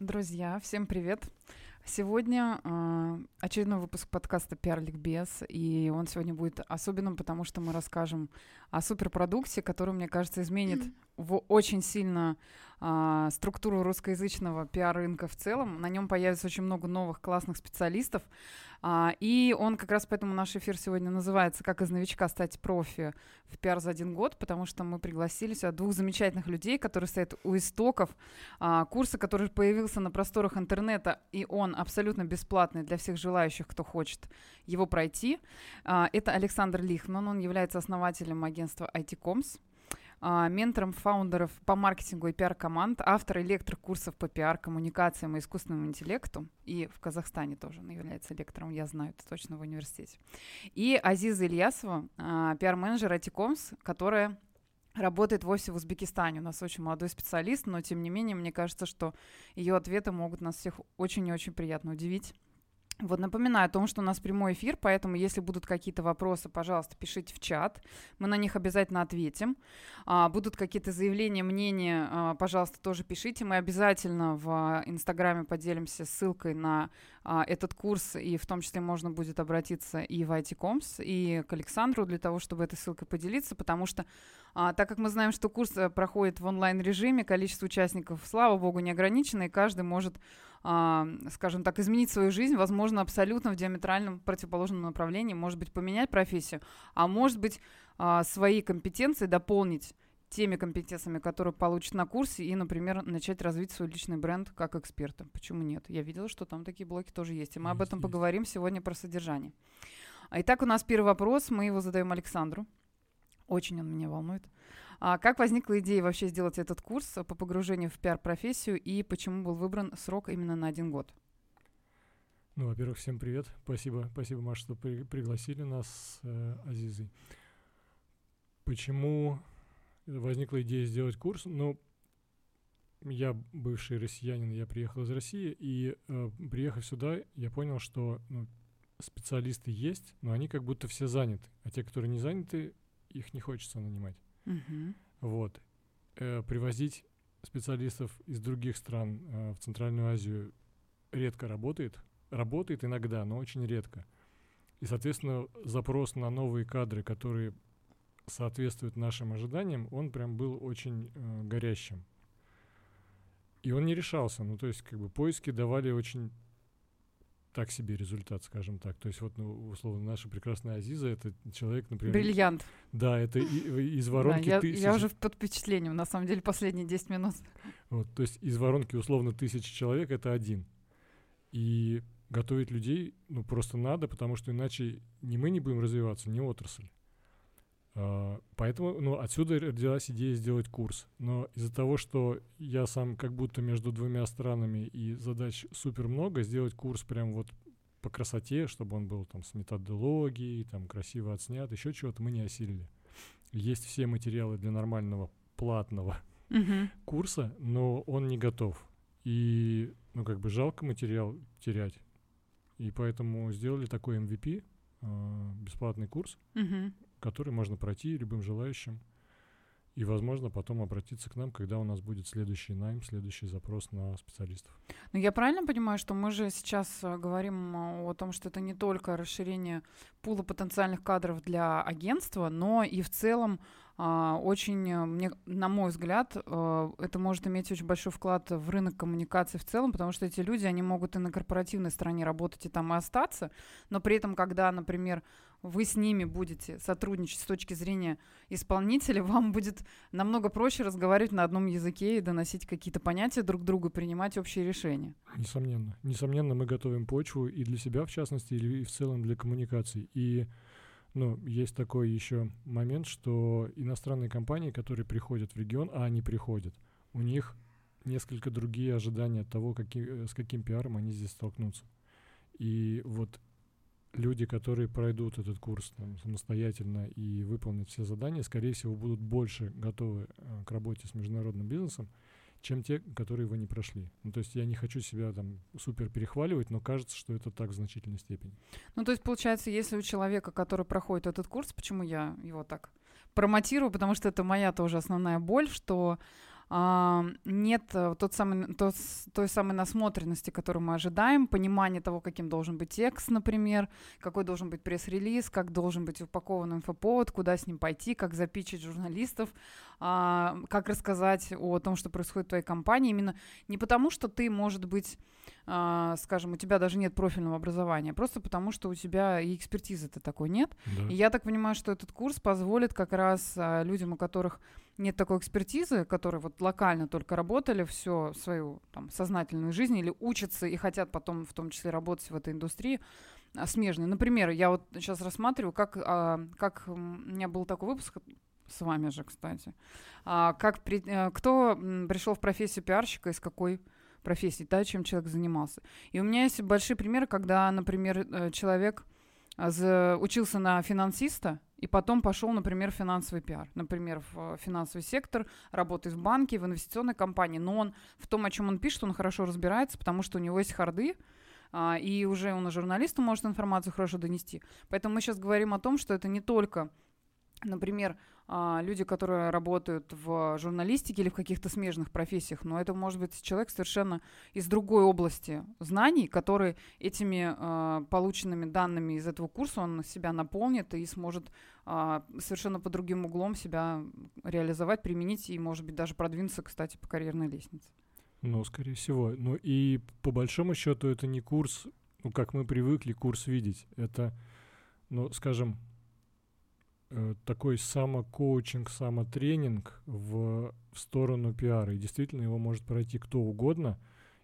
Друзья, всем привет! Сегодня э, очередной выпуск подкаста «Пиар Ликбез», и он сегодня будет особенным, потому что мы расскажем о суперпродукте, который, мне кажется, изменит в очень сильно а, структуру русскоязычного пиар-рынка в целом. На нем появится очень много новых классных специалистов. А, и он как раз поэтому наш эфир сегодня называется «Как из новичка стать профи в пиар за один год», потому что мы пригласили сюда двух замечательных людей, которые стоят у истоков а, курса, который появился на просторах интернета, и он абсолютно бесплатный для всех желающих, кто хочет его пройти. А, это Александр Лихман, он является основателем агентства IT-Coms. А, ментором фаундеров по маркетингу и пиар-команд, автор и лектор курсов по пиар, коммуникациям и искусственному интеллекту. И в Казахстане тоже он является лектором, я знаю это точно в университете. И Азиза Ильясова, а, пиар-менеджер Атикомс, которая работает вовсе в Узбекистане. У нас очень молодой специалист, но тем не менее, мне кажется, что ее ответы могут нас всех очень и очень приятно удивить. Вот напоминаю о том, что у нас прямой эфир, поэтому если будут какие-то вопросы, пожалуйста, пишите в чат, мы на них обязательно ответим. А, будут какие-то заявления, мнения, а, пожалуйста, тоже пишите. Мы обязательно в Инстаграме поделимся ссылкой на а, этот курс, и в том числе можно будет обратиться и в IT-Coms, и к Александру для того, чтобы этой ссылкой поделиться, потому что а, так как мы знаем, что курс э, проходит в онлайн-режиме, количество участников, слава богу, не ограничено, и каждый может а, скажем так, изменить свою жизнь, возможно, абсолютно в диаметральном противоположном направлении, может быть, поменять профессию, а может быть, а, свои компетенции дополнить теми компетенциями, которые получат на курсе, и, например, начать развить свой личный бренд как эксперта. Почему нет? Я видела, что там такие блоки тоже есть, и мы есть, об этом есть. поговорим сегодня про содержание. Итак, у нас первый вопрос, мы его задаем Александру. Очень он меня волнует. А как возникла идея вообще сделать этот курс по погружению в пиар-профессию и почему был выбран срок именно на один год? Ну, во-первых, всем привет. Спасибо, спасибо, Маша, что при, пригласили нас э, Азизой. Почему возникла идея сделать курс? Ну, я бывший россиянин, я приехал из России, и э, приехав сюда, я понял, что ну, специалисты есть, но они как будто все заняты, а те, которые не заняты, их не хочется нанимать. Угу. Вот. Э, привозить специалистов из других стран э, в Центральную Азию редко работает. Работает иногда, но очень редко. И, соответственно, запрос на новые кадры, которые соответствуют нашим ожиданиям, он прям был очень э, горящим. И он не решался. Ну, то есть, как бы, поиски давали очень так себе результат, скажем так. То есть вот, ну, условно, наша прекрасная Азиза — это человек, например... Бриллиант. Да, это и, из воронки да, я, тысяч... Я уже под впечатлением, на самом деле, последние 10 минут. Вот, то есть из воронки, условно, тысячи человек — это один. И готовить людей, ну, просто надо, потому что иначе ни мы не будем развиваться, ни отрасль. Uh, поэтому, ну, отсюда родилась идея сделать курс. Но из-за того, что я сам как будто между двумя странами и задач супер много, сделать курс прям вот по красоте, чтобы он был там с методологией, там красиво отснят, еще чего-то мы не осилили. Есть все материалы для нормального платного uh-huh. курса, но он не готов. И, ну, как бы жалко материал терять. И поэтому сделали такой MVP, э, а, бесплатный курс, uh-huh который можно пройти любым желающим. И, возможно, потом обратиться к нам, когда у нас будет следующий найм, следующий запрос на специалистов. Ну, я правильно понимаю, что мы же сейчас э, говорим э, о том, что это не только расширение пула потенциальных кадров для агентства, но и в целом очень, э, мне, на мой взгляд, а, это может иметь очень большой вклад в рынок коммуникации в целом, потому что эти люди, они могут и на корпоративной стороне работать и там и остаться, но при этом, когда, например, вы с ними будете сотрудничать с точки зрения исполнителя, вам будет намного проще разговаривать на одном языке и доносить какие-то понятия друг другу, принимать общие решения. Несомненно. Несомненно, мы готовим почву и для себя, в частности, и в целом для коммуникаций. И ну, есть такой еще момент, что иностранные компании, которые приходят в регион, а они приходят, у них несколько другие ожидания от того, какие, с каким пиаром они здесь столкнутся. И вот люди, которые пройдут этот курс там, самостоятельно и выполнят все задания, скорее всего, будут больше готовы э, к работе с международным бизнесом, чем те, которые его не прошли. Ну, то есть я не хочу себя там супер перехваливать, но кажется, что это так в значительной степени. Ну, то есть, получается, если у человека, который проходит этот курс, почему я его так промотирую, потому что это моя тоже основная боль, что нет э, тот самый, тот, той самой насмотренности, которую мы ожидаем, понимания того, каким должен быть текст, например, какой должен быть пресс-релиз, как должен быть упакован инфоповод, куда с ним пойти, как запичить журналистов, а, как рассказать о том, что происходит в твоей компании. Именно не потому, что ты, может быть, а, скажем, у тебя даже нет профильного образования, просто потому что у тебя и экспертизы-то такой нет. Да. И я так понимаю, что этот курс позволит как раз а, людям, у которых нет такой экспертизы, которые вот локально только работали всю свою там, сознательную жизнь или учатся и хотят потом в том числе работать в этой индустрии, а, смежные. Например, я вот сейчас рассматриваю, как, а, как у меня был такой выпуск, с вами же, кстати, а, как при, а, кто пришел в профессию пиарщика, из какой профессии, да, чем человек занимался. И у меня есть большие примеры, когда, например, э, человек а, учился на финансиста, и потом пошел, например, в финансовый пиар, например, в финансовый сектор, работает в банке, в инвестиционной компании, но он в том, о чем он пишет, он хорошо разбирается, потому что у него есть харды, а, и уже он и журналисту может информацию хорошо донести. Поэтому мы сейчас говорим о том, что это не только, например, а, люди, которые работают в журналистике или в каких-то смежных профессиях, но это может быть человек совершенно из другой области знаний, который этими а, полученными данными из этого курса он себя наполнит и сможет а, совершенно по другим углом себя реализовать, применить и, может быть, даже продвинуться, кстати, по карьерной лестнице. Ну, скорее всего. Ну и по большому счету это не курс, ну, как мы привыкли курс видеть. Это, ну, скажем, такой самокоучинг, самотренинг в, в сторону пиара. И действительно его может пройти кто угодно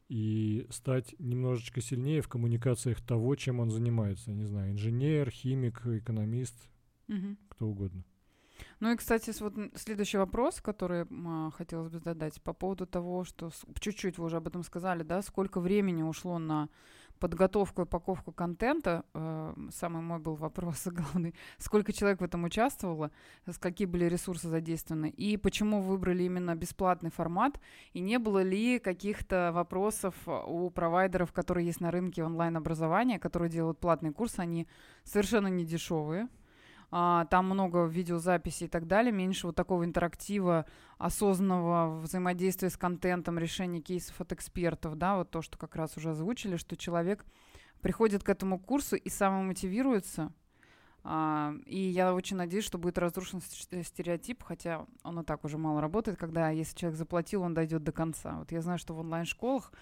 и стать немножечко сильнее в коммуникациях того, чем он занимается. Не знаю, инженер, химик, экономист, угу. кто угодно. Ну и, кстати, вот следующий вопрос, который а, хотелось бы задать по поводу того, что чуть-чуть вы уже об этом сказали, да, сколько времени ушло на подготовку и упаковку контента, э, самый мой был вопрос главный, сколько человек в этом участвовало, с какие были ресурсы задействованы, и почему выбрали именно бесплатный формат, и не было ли каких-то вопросов у провайдеров, которые есть на рынке онлайн-образования, которые делают платные курсы, они совершенно не дешевые, а, там много видеозаписей и так далее, меньше вот такого интерактива, осознанного взаимодействия с контентом, решения кейсов от экспертов, да, вот то, что как раз уже озвучили, что человек приходит к этому курсу и самомотивируется, а, и я очень надеюсь, что будет разрушен стереотип, хотя он и так уже мало работает, когда если человек заплатил, он дойдет до конца. Вот я знаю, что в онлайн-школах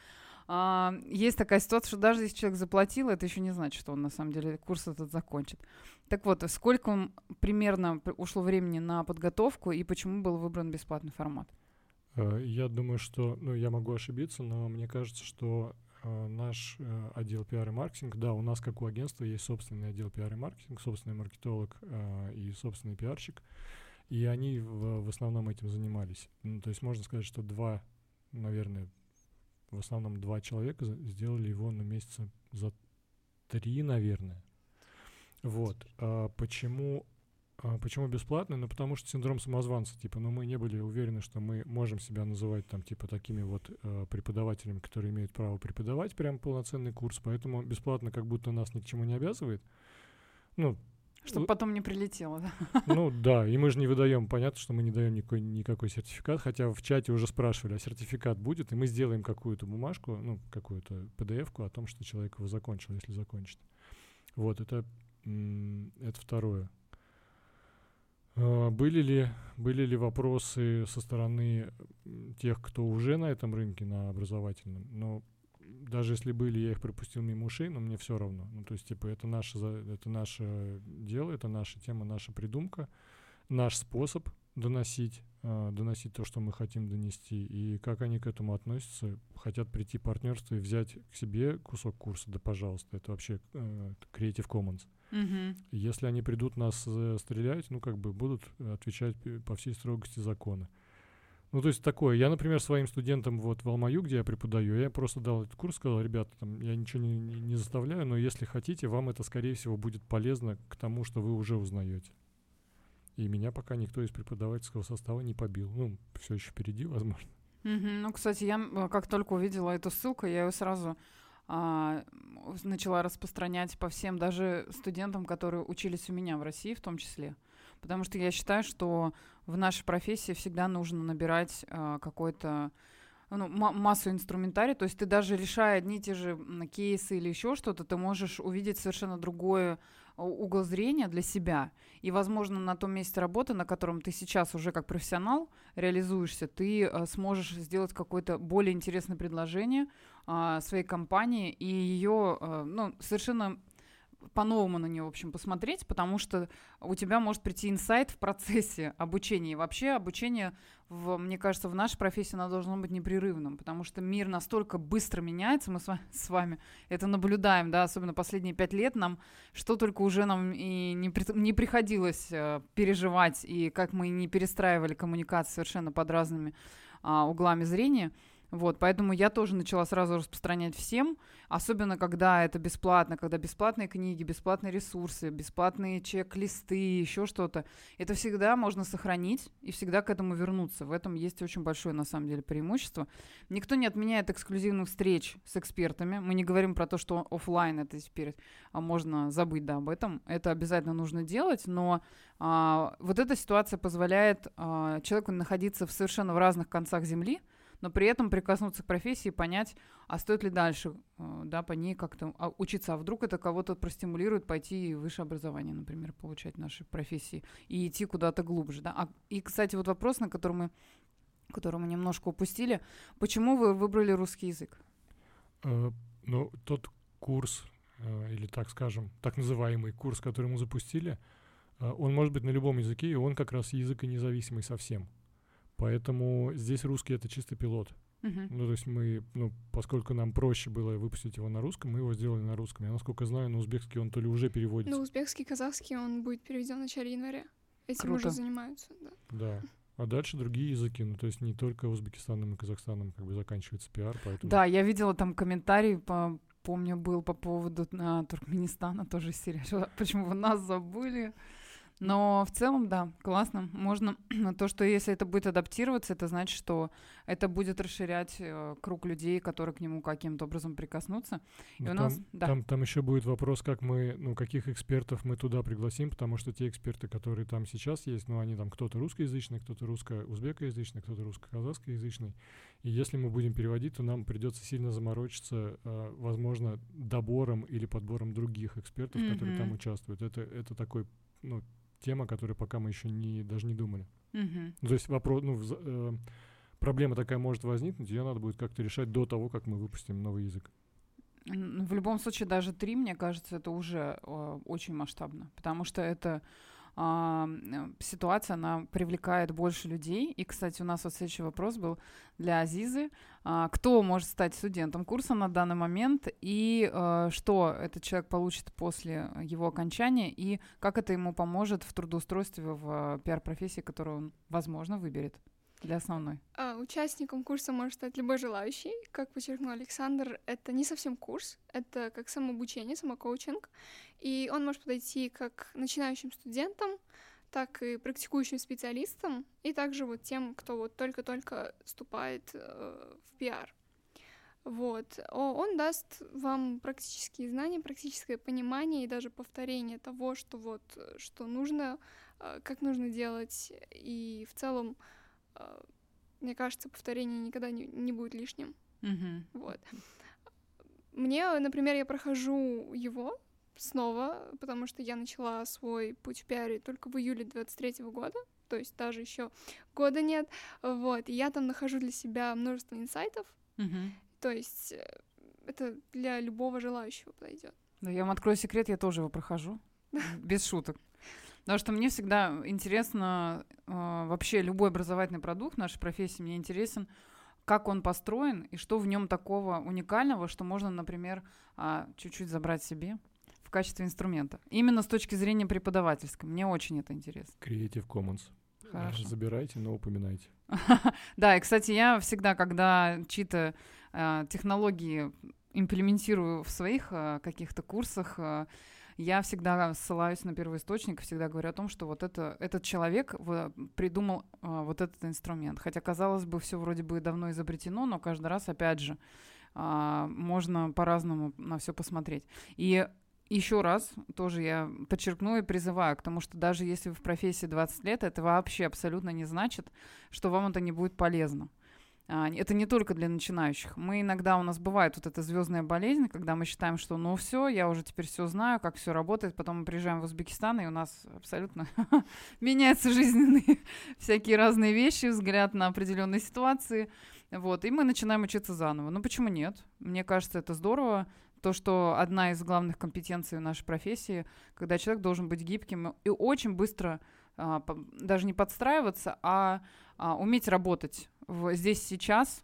а, есть такая ситуация, что даже если человек заплатил, это еще не значит, что он на самом деле курс этот закончит. Так вот, сколько примерно ушло времени на подготовку и почему был выбран бесплатный формат? Э, я думаю, что, ну, я могу ошибиться, но мне кажется, что э, наш э, отдел пиар и маркетинг, да, у нас, как у агентства, есть собственный отдел пиар и маркетинг, собственный маркетолог и собственный пиарщик, и они в, в основном этим занимались. Ну, то есть можно сказать, что два, наверное, в основном два человека сделали его на месяца за три, наверное. Вот. А почему, а почему бесплатно? Ну, потому что синдром самозванца. Типа, ну, мы не были уверены, что мы можем себя называть там, типа, такими вот э, преподавателями, которые имеют право преподавать прям полноценный курс. Поэтому бесплатно как будто нас ни к чему не обязывает. Ну, чтобы потом не прилетело, да? Ну да, и мы же не выдаем, понятно, что мы не даем никакой, никакой сертификат, хотя в чате уже спрашивали, а сертификат будет, и мы сделаем какую-то бумажку, ну, какую-то PDF-ку о том, что человек его закончил, если закончит. Вот, это, это второе. А, были ли, были ли вопросы со стороны тех, кто уже на этом рынке, на образовательном? Но даже если были, я их пропустил мимо ушей, но мне все равно. Ну, то есть, типа, это наше, это наше дело, это наша тема, наша придумка, наш способ доносить, э, доносить то, что мы хотим донести. И как они к этому относятся, хотят прийти партнерство и взять к себе кусок курса, да, пожалуйста, это вообще э, Creative Commons. Mm-hmm. Если они придут нас э, стрелять, ну, как бы будут отвечать по всей строгости закона. Ну, то есть такое. Я, например, своим студентам вот в Алмаю, где я преподаю, я просто дал этот курс, сказал, ребята, там, я ничего не, не, заставляю, но если хотите, вам это, скорее всего, будет полезно к тому, что вы уже узнаете. И меня пока никто из преподавательского состава не побил. Ну, все еще впереди, возможно. Mm-hmm. Ну, кстати, я как только увидела эту ссылку, я ее сразу а, начала распространять по всем, даже студентам, которые учились у меня в России в том числе. потому что я считаю, что в нашей профессии всегда нужно набирать э, какой-то ну, массу инструментарий, то есть ты даже решая одни и те же кейсы или еще что-то, ты можешь увидеть совершенно другое угол зрения для себя. И, возможно, на том месте работы, на котором ты сейчас уже как профессионал реализуешься, ты э, сможешь сделать какое-то более интересное предложение э, своей компании и ее, э, ну, совершенно по-новому на нее, в общем, посмотреть, потому что у тебя может прийти инсайт в процессе обучения. И вообще обучение, в, мне кажется, в нашей профессии оно должно быть непрерывным, потому что мир настолько быстро меняется, мы с вами, это наблюдаем, да, особенно последние пять лет нам, что только уже нам и не, при, не приходилось э, переживать, и как мы не перестраивали коммуникации совершенно под разными э, углами зрения – вот, поэтому я тоже начала сразу распространять всем, особенно когда это бесплатно, когда бесплатные книги, бесплатные ресурсы, бесплатные чек-листы, еще что-то. Это всегда можно сохранить и всегда к этому вернуться. В этом есть очень большое, на самом деле, преимущество. Никто не отменяет эксклюзивных встреч с экспертами. Мы не говорим про то, что офлайн это теперь а можно забыть да, об этом. Это обязательно нужно делать, но а, вот эта ситуация позволяет а, человеку находиться в совершенно в разных концах Земли, но при этом прикоснуться к профессии, понять, а стоит ли дальше, э, да, по ней как-то а, учиться, а вдруг это кого-то простимулирует пойти в высшее образование, например, получать в нашей профессии и идти куда-то глубже, да. А, и, кстати, вот вопрос, на который мы, который мы немножко упустили, почему вы выбрали русский язык? Uh, ну, тот курс, uh, или так скажем, так называемый курс, который мы запустили, он может быть на любом языке, и он как раз язык независимый совсем. Поэтому здесь русский это чисто пилот. Uh-huh. Ну, то есть мы, ну, поскольку нам проще было выпустить его на русском, мы его сделали на русском. Я, насколько знаю, на узбекский он то ли уже переводится. На узбекский, казахский он будет переведен в начале января. Этим Круто. уже занимаются, да. Да. А дальше другие языки, ну то есть не только Узбекистаном и Казахстаном как бы заканчивается пиар, поэтому... Да, я видела там комментарий, по, помню, был по поводу а, Туркменистана тоже серия, почему вы нас забыли. Но в целом, да, классно. Можно то, что если это будет адаптироваться, это значит, что это будет расширять э, круг людей, которые к нему каким-то образом прикоснутся. И ну, у там, нас, да. там, там еще будет вопрос, как мы, ну, каких экспертов мы туда пригласим, потому что те эксперты, которые там сейчас есть, ну, они там кто-то русскоязычный, кто-то русско-узбекоязычный, кто-то русско-казахскоязычный. И если мы будем переводить, то нам придется сильно заморочиться, э, возможно, добором или подбором других экспертов, mm-hmm. которые там участвуют. Это, это такой ну, тема, которую пока мы еще не, даже не думали. Uh-huh. то есть вопрос, ну, в, э, проблема такая может возникнуть, ее надо будет как-то решать до того, как мы выпустим новый язык. В любом случае, даже три, мне кажется, это уже э, очень масштабно, потому что это а, э, ситуация, она привлекает больше людей. И, кстати, у нас вот следующий вопрос был для Азизы. А, кто может стать студентом курса на данный момент и а, что этот человек получит после его окончания и как это ему поможет в трудоустройстве в пиар-профессии, которую он, возможно, выберет? Для основной? А, участником курса может стать любой желающий. Как подчеркнул Александр, это не совсем курс, это как самообучение, самокоучинг. И он может подойти как начинающим студентам, так и практикующим специалистам, и также вот тем, кто вот только-только вступает э, в пиар. Вот. Он даст вам практические знания, практическое понимание и даже повторение того, что вот, что нужно, э, как нужно делать, и в целом мне кажется, повторение никогда не, не будет лишним. Mm-hmm. Вот. Мне, например, я прохожу его снова, потому что я начала свой путь в пиаре только в июле 23 года, то есть даже еще года нет. Вот, и я там нахожу для себя множество инсайтов. Mm-hmm. То есть э, это для любого желающего подойдет. Да, я вам открою секрет, я тоже его прохожу. Без шуток. Потому что мне всегда интересно э, вообще любой образовательный продукт нашей профессии, мне интересен, как он построен и что в нем такого уникального, что можно, например, э, чуть-чуть забрать себе в качестве инструмента. Именно с точки зрения преподавательской. Мне очень это интересно. Creative Commons. Хорошо. Забирайте, но упоминайте. да, и, кстати, я всегда, когда чьи-то э, технологии имплементирую в своих каких-то курсах, я всегда ссылаюсь на первый источник, всегда говорю о том, что вот это, этот человек придумал а, вот этот инструмент. Хотя, казалось бы, все вроде бы давно изобретено, но каждый раз, опять же, а, можно по-разному на все посмотреть. И еще раз тоже я подчеркну и призываю к тому, что даже если вы в профессии 20 лет, это вообще абсолютно не значит, что вам это не будет полезно. А, это не только для начинающих. Мы иногда у нас бывает вот эта звездная болезнь, когда мы считаем, что ну все, я уже теперь все знаю, как все работает. Потом мы приезжаем в Узбекистан, и у нас абсолютно меняются жизненные всякие разные вещи, взгляд на определенные ситуации. Вот, и мы начинаем учиться заново. Ну почему нет? Мне кажется, это здорово. То, что одна из главных компетенций в нашей профессии, когда человек должен быть гибким и очень быстро а, даже не подстраиваться, а, а уметь работать в, здесь сейчас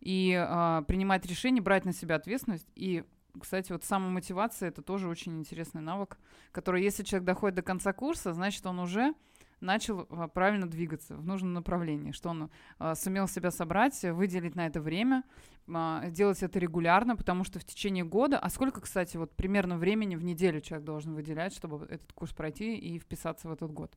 и а, принимать решения, брать на себя ответственность. И, кстати, вот самомотивация это тоже очень интересный навык, который, если человек доходит до конца курса, значит, он уже начал а, правильно двигаться в нужном направлении, что он а, сумел себя собрать, выделить на это время, а, делать это регулярно, потому что в течение года, а сколько, кстати, вот примерно времени в неделю человек должен выделять, чтобы этот курс пройти и вписаться в этот год?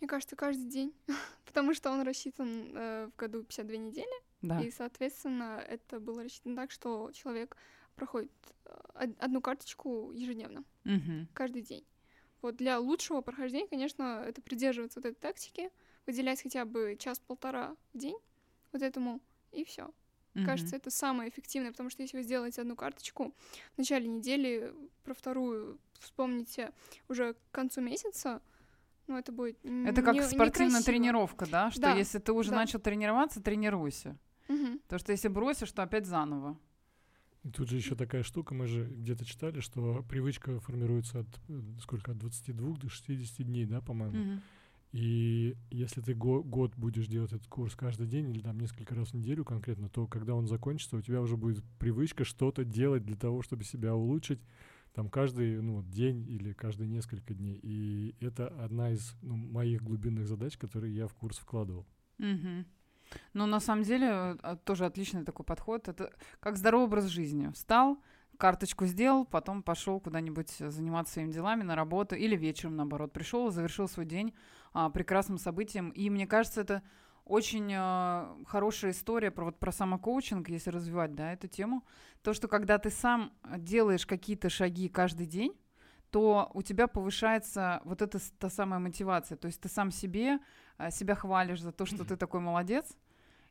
Мне кажется, каждый день, потому что он рассчитан э, в году 52 недели, Да. и, соответственно, это было рассчитано так, что человек проходит э, од- одну карточку ежедневно, Мгм. каждый день. Вот для лучшего прохождения, конечно, это придерживаться вот этой тактики, выделять хотя бы час-полтора в день вот этому, и все. Мгм. Кажется, это самое эффективное, потому что если вы сделаете одну карточку в начале недели, про вторую вспомните уже к концу месяца, ну, это будет Это как не- спортивная некрасиво. тренировка, да? Что Да, если ты уже да. начал тренироваться, тренируйся. Мгм. Потому что если бросишь, то опять заново. И тут же еще такая штука, мы же где-то читали, что привычка формируется от э, сколько, от 22 до 60 дней, да, по-моему. Мгм. И если ты го- год будешь делать этот курс каждый день или там несколько раз в неделю конкретно, то когда он закончится, у тебя уже будет привычка что-то делать для того, чтобы себя улучшить там каждый ну, день или каждые несколько дней. И это одна из ну, моих глубинных задач, которые я в курс вкладывал. Мгм. Ну, на самом деле, э, тоже отличный такой подход. Это как здоровый образ жизни. Встал, карточку сделал, потом пошел куда-нибудь заниматься своими делами на работу или вечером, наоборот, пришел, завершил свой день а, прекрасным событием. И мне кажется, это очень э, хорошая история про вот про самокоучинг, если развивать, да, эту тему. То, что когда ты сам делаешь какие-то шаги каждый день, то у тебя повышается вот эта та самая мотивация. То есть ты сам себе а, себя хвалишь за то, что ты такой молодец.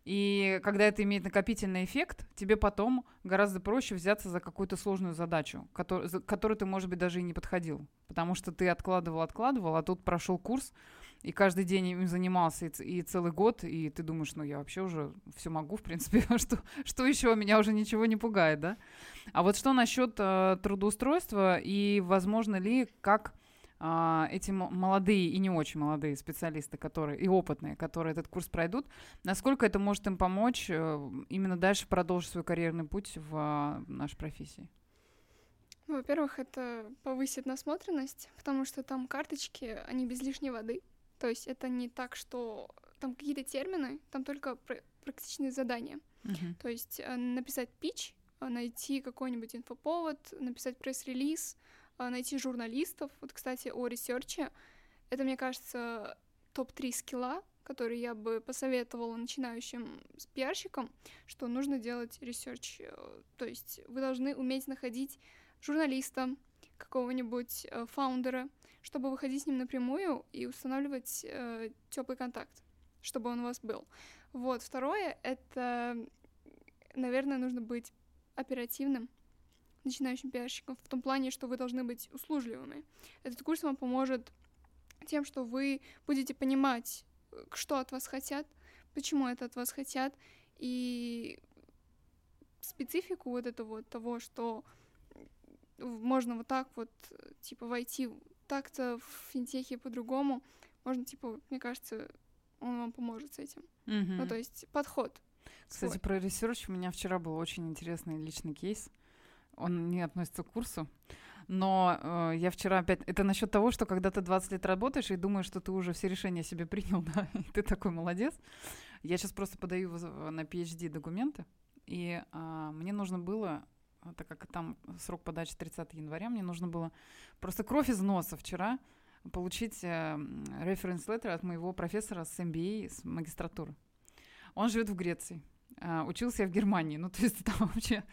И когда это имеет накопительный эффект, тебе потом гораздо проще взяться за какую-то сложную задачу, котор- за которой ты, может быть, даже и не подходил. Потому что ты откладывал, откладывал, а тут прошел курс, и каждый день им занимался, и, и целый год, и ты думаешь, ну я вообще уже все могу, в принципе, что, что еще, меня уже ничего не пугает, да? А вот что насчет э, трудоустройства, и возможно ли, как а, эти мо- молодые и не очень молодые специалисты, которые и опытные, которые этот курс пройдут, насколько это может им помочь э, именно дальше продолжить свой карьерный путь в а, нашей профессии? Ну, Во-первых, это повысит насмотренность, потому что там карточки, они без лишней воды. То есть это не так, что там какие-то термины, там только пр- практичные задания. Мгм. То есть э, написать пич, э, найти какой-нибудь инфоповод, написать пресс-релиз, э, найти журналистов. Вот, кстати, о ресерче. Это, мне кажется, топ-3 скилла, которые я бы посоветовала начинающим пиарщикам, что нужно делать research. То есть вы должны уметь находить журналиста, какого-нибудь фаундера, чтобы выходить с ним напрямую и устанавливать теплый контакт, чтобы он у вас был. Вот, второе, это, наверное, нужно быть оперативным начинающим пиарщиком в том плане, что вы должны быть услужливыми. Этот курс вам поможет тем, что вы будете понимать, э, что от вас хотят, почему это от вас хотят, и специфику вот этого вот того, что можно вот так вот, э, типа, войти так-то в финтехе по-другому, можно, типа, мне кажется, он вам поможет с этим. Мгм. Ну, то есть подход. Кстати, свой. про research у меня вчера был очень интересный личный кейс. Он не относится к курсу. Но э, я вчера опять... Это насчет того, что когда ты 20 лет работаешь и думаешь, что ты уже все решения себе принял, да, и ты такой молодец. Я сейчас просто подаю на PhD документы, и а, мне нужно было, так как там срок подачи 30 января, мне нужно было просто кровь из носа вчера получить reference letter от моего профессора с MBA, с магистратуры. Он живет в Греции. А, учился я в Германии. Ну, то есть там вообще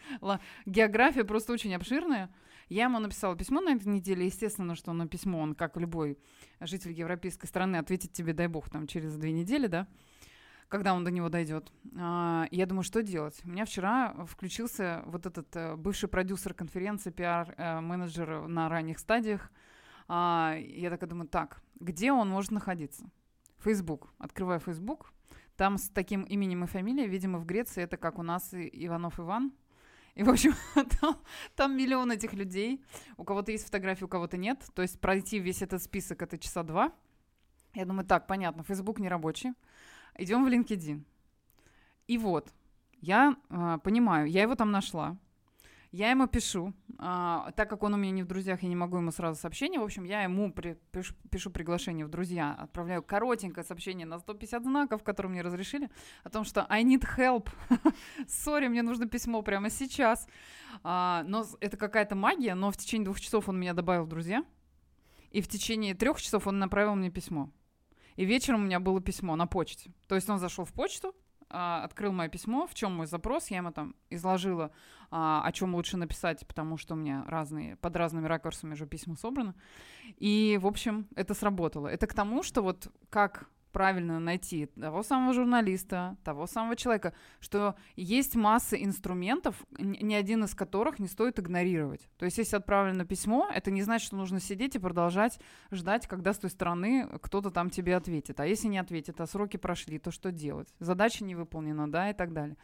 география просто очень обширная. Я ему написала письмо на этой неделе. Естественно, что на письмо он, как любой житель европейской страны, ответит тебе, дай бог, там через две недели, да, когда он до него дойдет. А, я думаю, что делать? У меня вчера включился вот этот э, бывший продюсер конференции, пиар-менеджер э, на ранних стадиях. А, я такая думаю, так, где он может находиться? Facebook. Открываю Facebook. Там с таким именем и фамилией, видимо, в Греции это как у нас Иванов Иван. И, в общем, там, там миллион этих людей. У кого-то есть фотографии, у кого-то нет. То есть пройти весь этот список — это часа два. Я думаю, так, понятно, Facebook не рабочий. Идем в LinkedIn. И вот, я э, понимаю, я его там нашла. Я ему пишу, а, так как он у меня не в друзьях, я не могу ему сразу сообщение. В общем, я ему при, пишу, пишу приглашение в друзья, отправляю коротенькое сообщение на 150 знаков, которые мне разрешили, о том, что I need help. Сори, мне нужно письмо прямо сейчас. А, но это какая-то магия, но в течение двух часов он меня добавил в друзья. И в течение трех часов он направил мне письмо. И вечером у меня было письмо на почте. То есть он зашел в почту, а, открыл мое письмо, в чем мой запрос, я ему там изложила, а, о чем лучше написать, потому что у меня разные, под разными ракурсами уже письма собраны. И, в общем, это сработало. Это к тому, что вот как правильно найти того самого журналиста, того самого человека, что есть масса инструментов, ни один из которых не стоит игнорировать. То есть, если отправлено письмо, это не значит, что нужно сидеть и продолжать ждать, когда с той стороны кто-то там тебе ответит. А если не ответит, а сроки прошли, то что делать? Задача не выполнена, да, и так далее.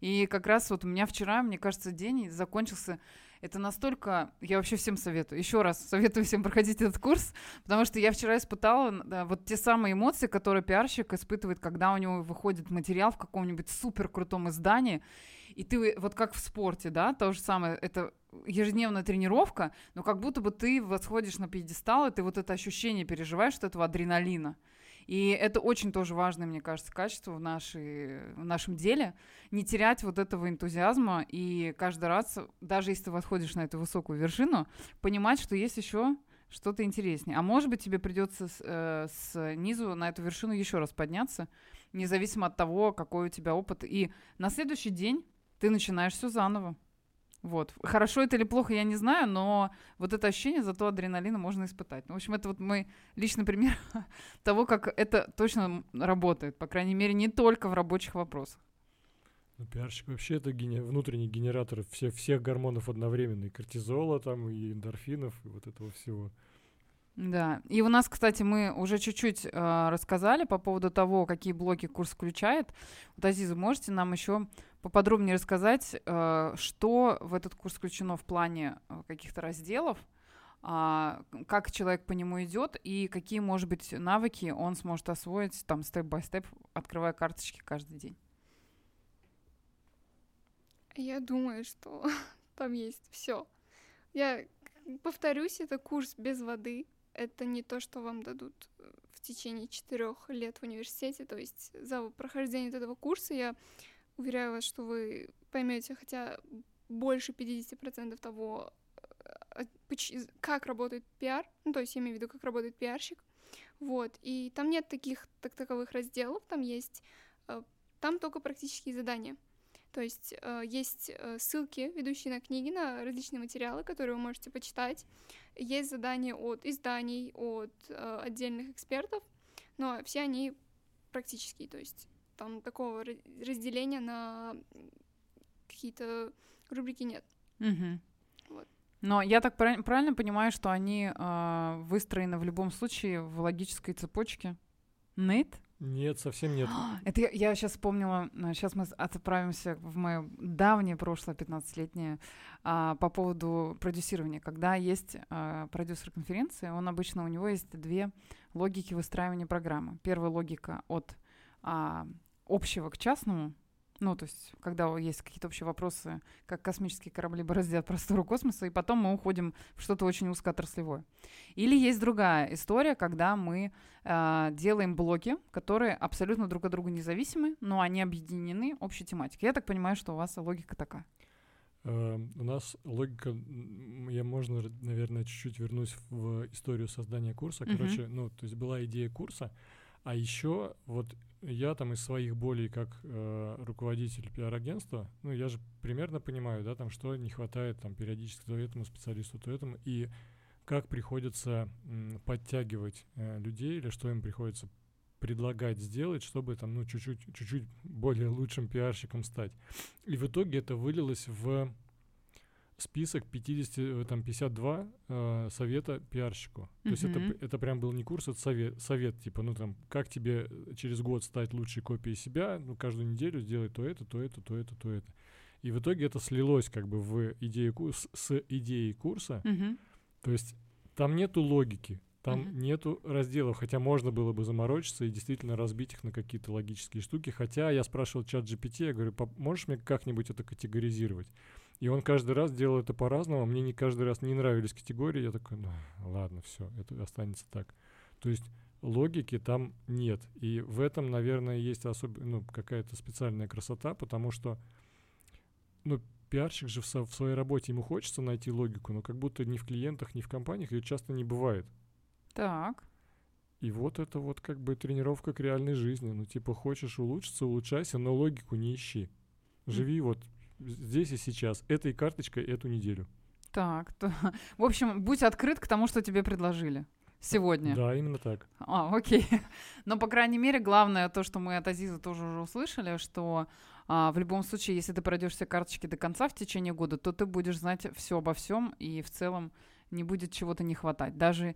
И как раз вот у меня вчера, мне кажется, день закончился это настолько... Я вообще всем советую. Еще раз советую всем проходить этот курс, потому что я вчера испытала да, вот те самые эмоции, которые пиарщик испытывает, когда у него выходит материал в каком-нибудь супер крутом издании, и ты вот как в спорте, да, то же самое, это ежедневная тренировка, но как будто бы ты восходишь на пьедестал, и ты вот это ощущение переживаешь, что этого адреналина. И это очень тоже важное, мне кажется, качество в, нашей, в нашем деле. Не терять вот этого энтузиазма и каждый раз, даже если ты восходишь на эту высокую вершину, понимать, что есть еще что-то интереснее. А может быть, тебе придется с, э, на эту вершину еще раз подняться, независимо от того, какой у тебя опыт. И на следующий день ты начинаешь все заново. Вот. Хорошо это или плохо, я не знаю, но вот это ощущение, зато адреналина можно испытать. Ну, в общем, это вот мой личный пример того, как это точно работает. По крайней мере, не только в рабочих вопросах. Ну, пиарщик вообще это гене... внутренний генератор всех, всех гормонов одновременно. И кортизола там, и эндорфинов, и вот этого всего. Да, и у нас, кстати, мы уже чуть-чуть э, рассказали по поводу того, какие блоки курс включает. Вот, Азиза, можете нам еще поподробнее рассказать, э, что в этот курс включено в плане э, каких-то разделов, э, как человек по нему идет и какие, может быть, навыки он сможет освоить там степ-бай-степ, открывая карточки каждый день? Я думаю, что там есть все. Я повторюсь, это курс без воды, это не то, что вам дадут э, в течение четырех лет в университете. То есть за прохождение этого курса я уверяю вас, что вы поймете хотя больше 50% того, э, как работает пиар, ну, то есть я имею в виду, как работает пиарщик, вот, и там нет таких так таковых разделов, там есть, э, там только практические задания, то есть э, есть ссылки, ведущие на книги, на различные материалы, которые вы можете почитать. Есть задания от изданий, от отдельных экспертов, но все они практические, то есть там такого разделения на какие-то рубрики нет. Угу. Вот. Но я так прав- правильно понимаю, что они э, выстроены в любом случае в логической цепочке? Нет? Нет, совсем нет. Это я, я сейчас вспомнила, сейчас э, мы отправимся в мое давнее прошлое, 15-летнее, а, по поводу продюсирования. Когда есть а, продюсер конференции, он обычно, у него есть две логики выстраивания программы. Первая логика от а, общего к частному, ну, то есть, когда есть какие-то общие вопросы, как космические корабли бороздят простору космоса, и потом мы уходим в что-то очень узкоотраслевое. Или есть другая история, когда мы э, делаем блоки, которые абсолютно друг от друга независимы, но они объединены общей тематикой. Я так понимаю, что у вас логика такая. Uh, у нас логика, я можно, наверное, чуть-чуть вернусь в историю создания курса. Короче, uh-huh. ну, то есть была идея курса, А еще вот я там из своих болей как э, руководитель пиар-агентства, ну я же примерно понимаю, да, там что не хватает там периодически то этому специалисту, то этому, и как приходится м, подтягивать э, людей или что им приходится предлагать сделать, чтобы там, ну, чуть-чуть, чуть-чуть более лучшим пиарщиком стать. И в итоге это вылилось в список 50, э, там 52 э, совета пиарщику. Mm-hmm. То есть это, это прям был не курс, это совет, совет, типа, ну там, как тебе через год стать лучшей копией себя, ну каждую неделю сделать то это, то это, то это, то это. И в итоге это слилось как бы в идею курс, с идеей курса. Mm-hmm. То есть там нету логики, там mm-hmm. нету разделов, хотя можно было бы заморочиться и действительно разбить их на какие-то логические штуки. Хотя я спрашивал чат GPT, я говорю, можешь мне как-нибудь это категоризировать? И он каждый раз делал это по-разному. Мне не каждый раз не нравились категории. Я такой, ну ладно, все, это останется так. То есть логики там нет. И в этом, наверное, есть особ... ну, какая-то специальная красота, потому что ну, пиарщик же в, со- в своей работе, ему хочется найти логику, но как будто ни в клиентах, ни в компаниях ее часто не бывает. Так. И вот это вот как бы тренировка к реальной жизни. Ну, типа, хочешь улучшиться, улучшайся, но логику не ищи. Живи mm. вот здесь и сейчас, этой карточкой эту неделю. Так, то, в общем, будь открыт к тому, что тебе предложили сегодня. Да, именно так. А, окей. Но, по крайней мере, главное то, что мы от Азиза тоже уже услышали, что а, в любом случае, если ты пройдешь все карточки до конца в течение года, то ты будешь знать все обо всем, и в целом не будет чего-то не хватать. Даже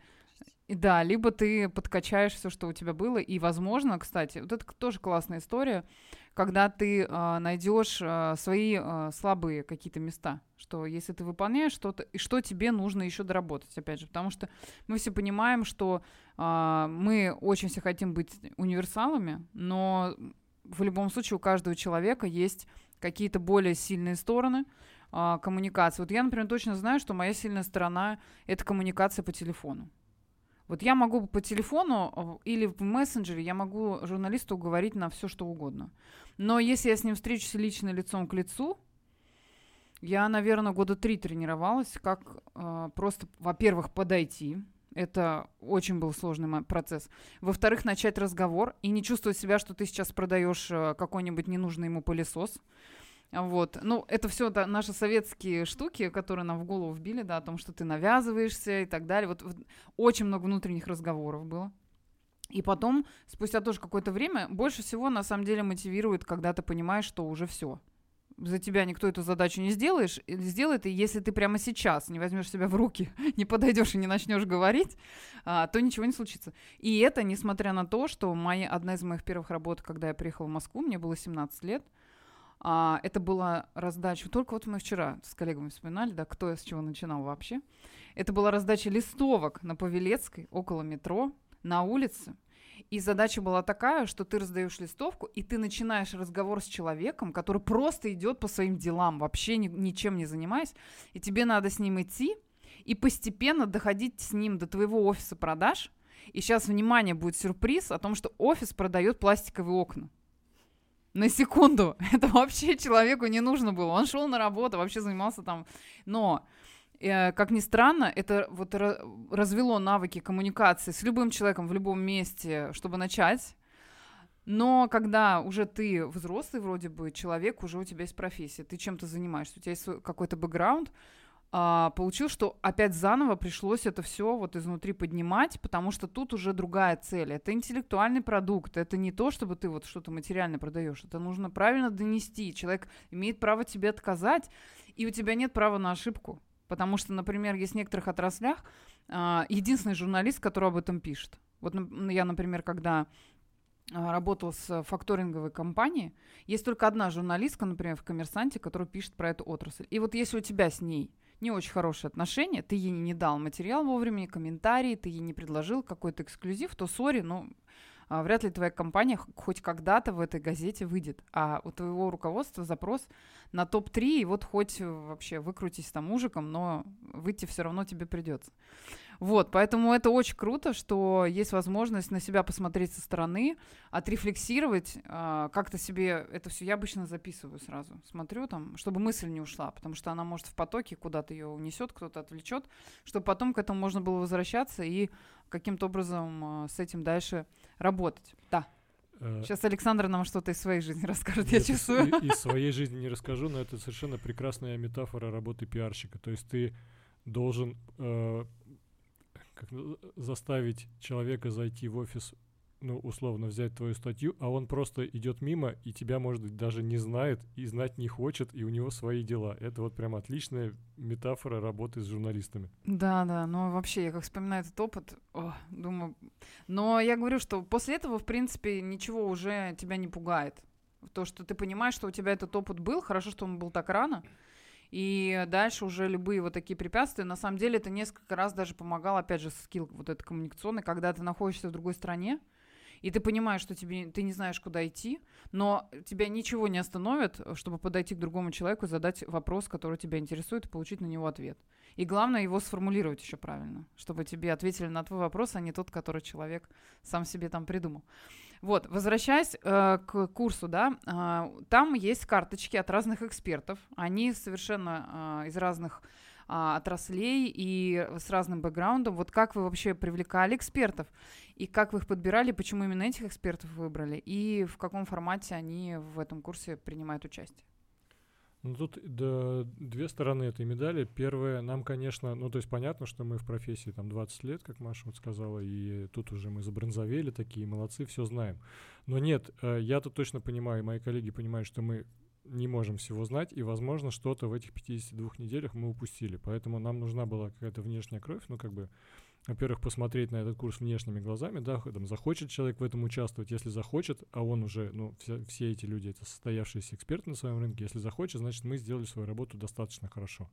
да, либо ты подкачаешь все, что у тебя было, и, возможно, кстати, вот это тоже классная история, когда ты э, найдешь э, свои э, слабые какие-то места, что если ты выполняешь что-то, и что тебе нужно еще доработать, опять же, потому что мы все понимаем, что э, мы очень все хотим быть универсалами, но в любом случае у каждого человека есть какие-то более сильные стороны, коммуникации. Вот я, например, точно знаю, что моя сильная сторона — это коммуникация по телефону. Вот я могу по телефону или в мессенджере, я могу журналисту уговорить на все, что угодно. Но если я с ним встречусь лично лицом к лицу, я, наверное, года три тренировалась, как э, просто, во-первых, подойти. Это очень был сложный процесс. Во-вторых, начать разговор и не чувствовать себя, что ты сейчас продаешь э, какой-нибудь ненужный ему пылесос. Вот. Ну, это все да, наши советские штуки, которые нам в голову вбили, да, о том, что ты навязываешься и так далее. Вот, вот очень много внутренних разговоров было. И потом, спустя тоже какое-то время, больше всего на самом деле мотивирует, когда ты понимаешь, что уже все. За тебя никто эту задачу не сделаешь, сделает, и если ты прямо сейчас не возьмешь себя в руки, не подойдешь и не начнешь говорить, а, то ничего не случится. И это, несмотря на то, что моя, одна из моих первых работ, когда я приехала в Москву, мне было 17 лет, а, это была раздача, только вот мы вчера с коллегами вспоминали, да, кто с чего начинал вообще. Это была раздача листовок на Павелецкой, около метро, на улице. И задача была такая, что ты раздаешь листовку, и ты начинаешь разговор с человеком, который просто идет по своим делам, вообще ни, ничем не занимаясь, и тебе надо с ним идти и постепенно доходить с ним до твоего офиса продаж. И сейчас, внимание, будет сюрприз о том, что офис продает пластиковые окна на секунду. Это вообще человеку не нужно было. Он шел на работу, вообще занимался там. Но, э, как ни странно, это вот развело навыки коммуникации с любым человеком в любом месте, чтобы начать. Но когда уже ты взрослый вроде бы человек, уже у тебя есть профессия, ты чем-то занимаешься, у тебя есть какой-то бэкграунд, а, получил, что опять заново пришлось это все вот изнутри поднимать, потому что тут уже другая цель. Это интеллектуальный продукт, это не то, чтобы ты вот что-то материально продаешь. Это нужно правильно донести. Человек имеет право тебе отказать, и у тебя нет права на ошибку. Потому что, например, есть в некоторых отраслях а, единственный журналист, который об этом пишет. Вот я, например, когда а, работал с факторинговой компанией, есть только одна журналистка, например, в «Коммерсанте», которая пишет про эту отрасль. И вот если у тебя с ней не очень хорошие отношения, ты ей не дал материал вовремя, комментарии, ты ей не предложил какой-то эксклюзив, то сори, но а, вряд ли твоя компания хоть когда-то в этой газете выйдет. А у твоего руководства запрос на топ-3, и вот хоть вообще выкрутись там мужиком, но выйти все равно тебе придется. Вот, поэтому это очень круто, что есть возможность на себя посмотреть со стороны, отрефлексировать, э, как-то себе это все. Я обычно записываю сразу, смотрю там, чтобы мысль не ушла, потому что она может в потоке куда-то ее унесет, кто-то отвлечет, чтобы потом к этому можно было возвращаться и каким-то образом э, с этим дальше работать. Да. Сейчас Александр нам что-то из своей жизни расскажет, Нет, я чувствую. Из, из своей жизни не расскажу, но это совершенно прекрасная метафора работы пиарщика. То есть ты должен э, как, заставить человека зайти в офис ну, условно, взять твою статью, а он просто идет мимо и тебя, может быть, даже не знает и знать не хочет, и у него свои дела. Это вот прям отличная метафора работы с журналистами. Да, да, но вообще, я как вспоминаю этот опыт, о, думаю... Но я говорю, что после этого, в принципе, ничего уже тебя не пугает. То, что ты понимаешь, что у тебя этот опыт был, хорошо, что он был так рано, и дальше уже любые вот такие препятствия, на самом деле это несколько раз даже помогал, опять же, скилл вот этот коммуникационный, когда ты находишься в другой стране, и ты понимаешь, что тебе, ты не знаешь, куда идти, но тебя ничего не остановит, чтобы подойти к другому человеку, задать вопрос, который тебя интересует, и получить на него ответ. И главное его сформулировать еще правильно, чтобы тебе ответили на твой вопрос, а не тот, который человек сам себе там придумал. Вот, возвращаясь э, к курсу, да, э, там есть карточки от разных экспертов. Они совершенно э, из разных а, отраслей и с разным бэкграундом. Вот как вы вообще привлекали экспертов? И как вы их подбирали? Почему именно этих экспертов выбрали? И в каком формате они в этом курсе принимают участие? Ну, тут да, две стороны этой медали. Первое, нам, конечно, ну, то есть понятно, что мы в профессии там 20 лет, как Маша вот сказала, и тут уже мы забронзовели такие, молодцы, все знаем. Но нет, э, я тут точно понимаю, и мои коллеги понимают, что мы не можем всего знать, и, возможно, что-то в этих 52 неделях мы упустили. Поэтому нам нужна была какая-то внешняя кровь, ну, как бы, во-первых, посмотреть на этот курс внешними глазами, да, там, захочет человек в этом участвовать, если захочет, а он уже, ну, все, все эти люди, это состоявшиеся эксперты на своем рынке, если захочет, значит, мы сделали свою работу достаточно хорошо.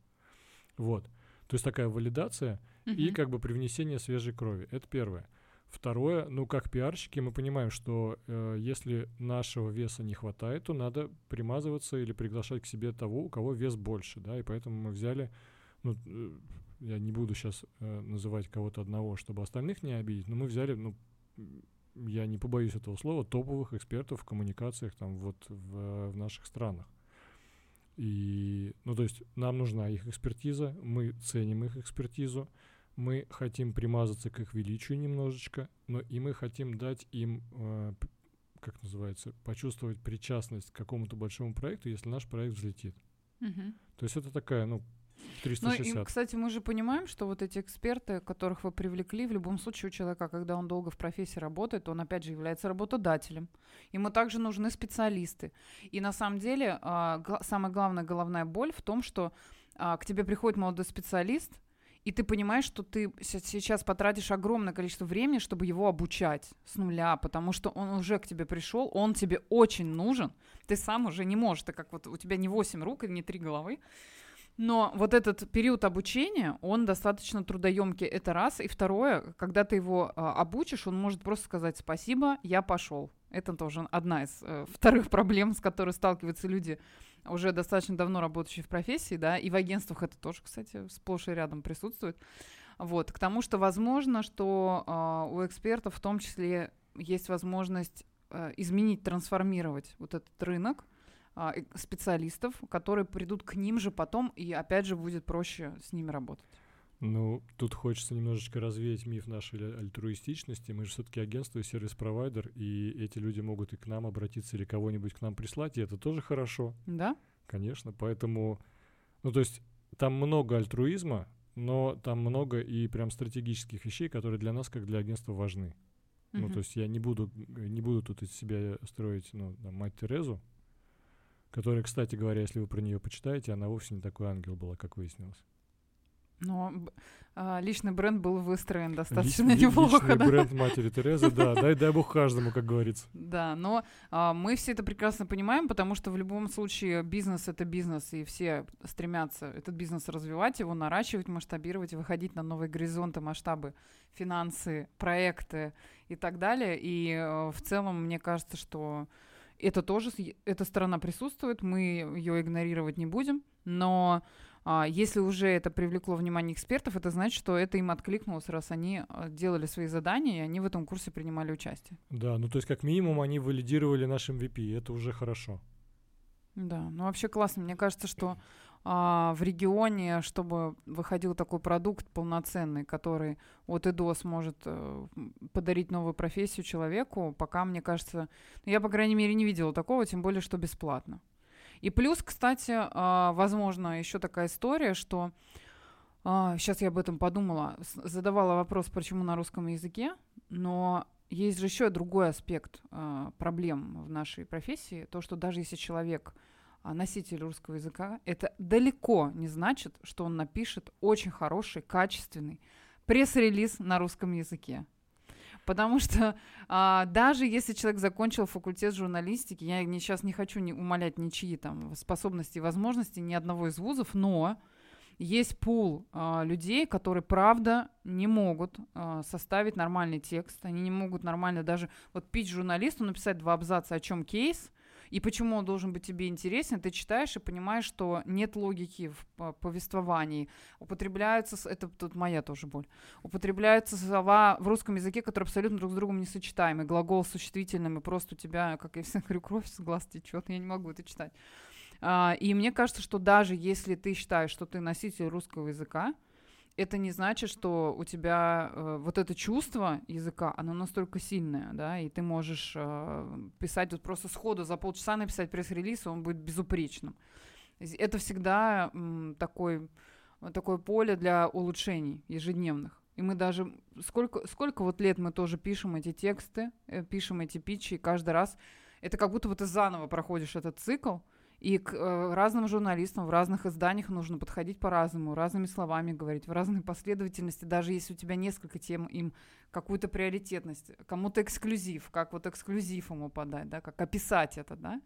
Вот. То есть такая валидация uh-huh. и как бы привнесение свежей крови. Это первое. Второе, ну как пиарщики мы понимаем, что э, если нашего веса не хватает, то надо примазываться или приглашать к себе того, у кого вес больше, да, и поэтому мы взяли, ну, э, я не буду сейчас э, называть кого-то одного, чтобы остальных не обидеть, но мы взяли, ну, я не побоюсь этого слова, топовых экспертов в коммуникациях там вот в, в наших странах. И, ну, то есть нам нужна их экспертиза, мы ценим их экспертизу, мы хотим примазаться к их величию немножечко, но и мы хотим дать им, э, как называется, почувствовать причастность к какому-то большому проекту, если наш проект взлетит. Угу. То есть это такая, ну, 360. Ну, и, кстати, мы же понимаем, что вот эти эксперты, которых вы привлекли, в любом случае у человека, когда он долго в профессии работает, он опять же является работодателем. Ему также нужны специалисты. И на самом деле э, гла- самая главная головная боль в том, что э, к тебе приходит молодой специалист, и ты понимаешь, что ты сейчас потратишь огромное количество времени, чтобы его обучать с нуля, потому что он уже к тебе пришел, он тебе очень нужен, ты сам уже не можешь, так как вот у тебя не 8 рук и не 3 головы, но вот этот период обучения, он достаточно трудоемкий, это раз. И второе, когда ты его э, обучишь, он может просто сказать спасибо, я пошел. Это тоже одна из э, вторых проблем, с которой сталкиваются люди уже достаточно давно работающие в профессии, да, и в агентствах это тоже, кстати, сплошь и рядом присутствует. Вот, к тому, что возможно, что э, у экспертов в том числе есть возможность э, изменить, трансформировать вот этот рынок специалистов, которые придут к ним же потом, и опять же будет проще с ними работать. Ну, тут хочется немножечко развеять миф нашей альтруистичности. Мы же все-таки агентство и сервис-провайдер, и эти люди могут и к нам обратиться или кого-нибудь к нам прислать, и это тоже хорошо. Да? Конечно, поэтому, ну, то есть там много альтруизма, но там много и прям стратегических вещей, которые для нас, как для агентства, важны. Uh-huh. Ну, то есть я не буду, не буду тут из себя строить, ну, там, мать Терезу, которая, кстати говоря, если вы про нее почитаете, она вовсе не такой ангел была, как выяснилось. Но а, личный бренд был выстроен достаточно Лич, неплохо. Личный да? бренд матери Терезы, да, дай, дай бог каждому, как говорится. Да, но а, мы все это прекрасно понимаем, потому что в любом случае бизнес — это бизнес, и все стремятся этот бизнес развивать, его наращивать, масштабировать, выходить на новые горизонты, масштабы, финансы, проекты и так далее. И а, в целом, мне кажется, что это тоже, эта сторона присутствует, мы ее игнорировать не будем, но А, если уже это привлекло внимание экспертов, это значит, что это им откликнулось, раз они а, делали свои задания, и они в этом курсе принимали участие. Да, ну то есть как минимум они валидировали наш MVP, это уже хорошо. Да, ну вообще классно. Мне кажется, что а, в регионе, чтобы выходил такой продукт полноценный, который от и до сможет а, подарить новую профессию человеку, пока, мне кажется, ну, я, по крайней мере, не видела такого, тем более, что бесплатно. И плюс, кстати, а, возможно, еще такая история, что а, сейчас я об этом подумала, задавала вопрос, почему на русском языке, но есть же еще другой аспект а, проблем в нашей профессии, то, что даже если человек а, носитель русского языка, это далеко не значит, что он напишет очень хороший, качественный пресс-релиз на русском языке. Потому что а, даже если человек закончил факультет журналистики, я не, сейчас не хочу не умолять ничьи там способности и возможности ни одного из вузов, но есть пул а, людей, которые правда не могут а, составить нормальный текст, они не могут нормально даже вот пить журналисту, написать два абзаца, о чем кейс, и почему он должен быть тебе интересен, ты читаешь и понимаешь, что нет логики в повествовании. Употребляются, это тут моя тоже боль, употребляются слова в русском языке, которые абсолютно друг с другом несочетаемы. Глагол с существительным, и просто у тебя, как я всегда говорю, кровь с глаз течет, я не могу это читать. А, и мне кажется, что даже если ты считаешь, что ты носитель русского языка, это не значит, что у тебя э, вот это чувство языка, оно настолько сильное, да, и ты можешь э, писать вот просто сходу за полчаса написать пресс-релиз, и он будет безупречным. Это всегда м, такой, такое поле для улучшений ежедневных. И мы даже сколько, сколько вот лет мы тоже пишем эти тексты, э, пишем эти питчи, и каждый раз это как будто бы ты заново проходишь этот цикл, и к э, разным журналистам в разных изданиях нужно подходить по-разному, разными словами говорить, в разной последовательности, даже если у тебя несколько тем, им какую-то приоритетность, кому-то эксклюзив, как вот эксклюзив ему подать, да, как описать это, да.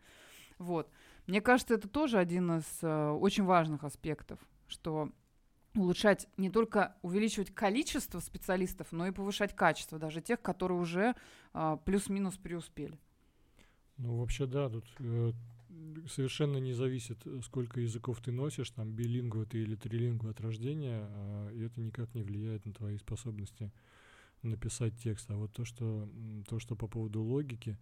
Вот. Мне кажется, это тоже один из э, очень важных аспектов, что улучшать не только увеличивать количество специалистов, но и повышать качество даже тех, которые уже э, плюс-минус преуспели. Ну, вообще, да, тут э, совершенно не зависит, э, сколько языков ты носишь, там, билингва ты или трилингва от рождения, а, и это никак не влияет на твои способности написать текст. А вот то, что, то, что по поводу логики,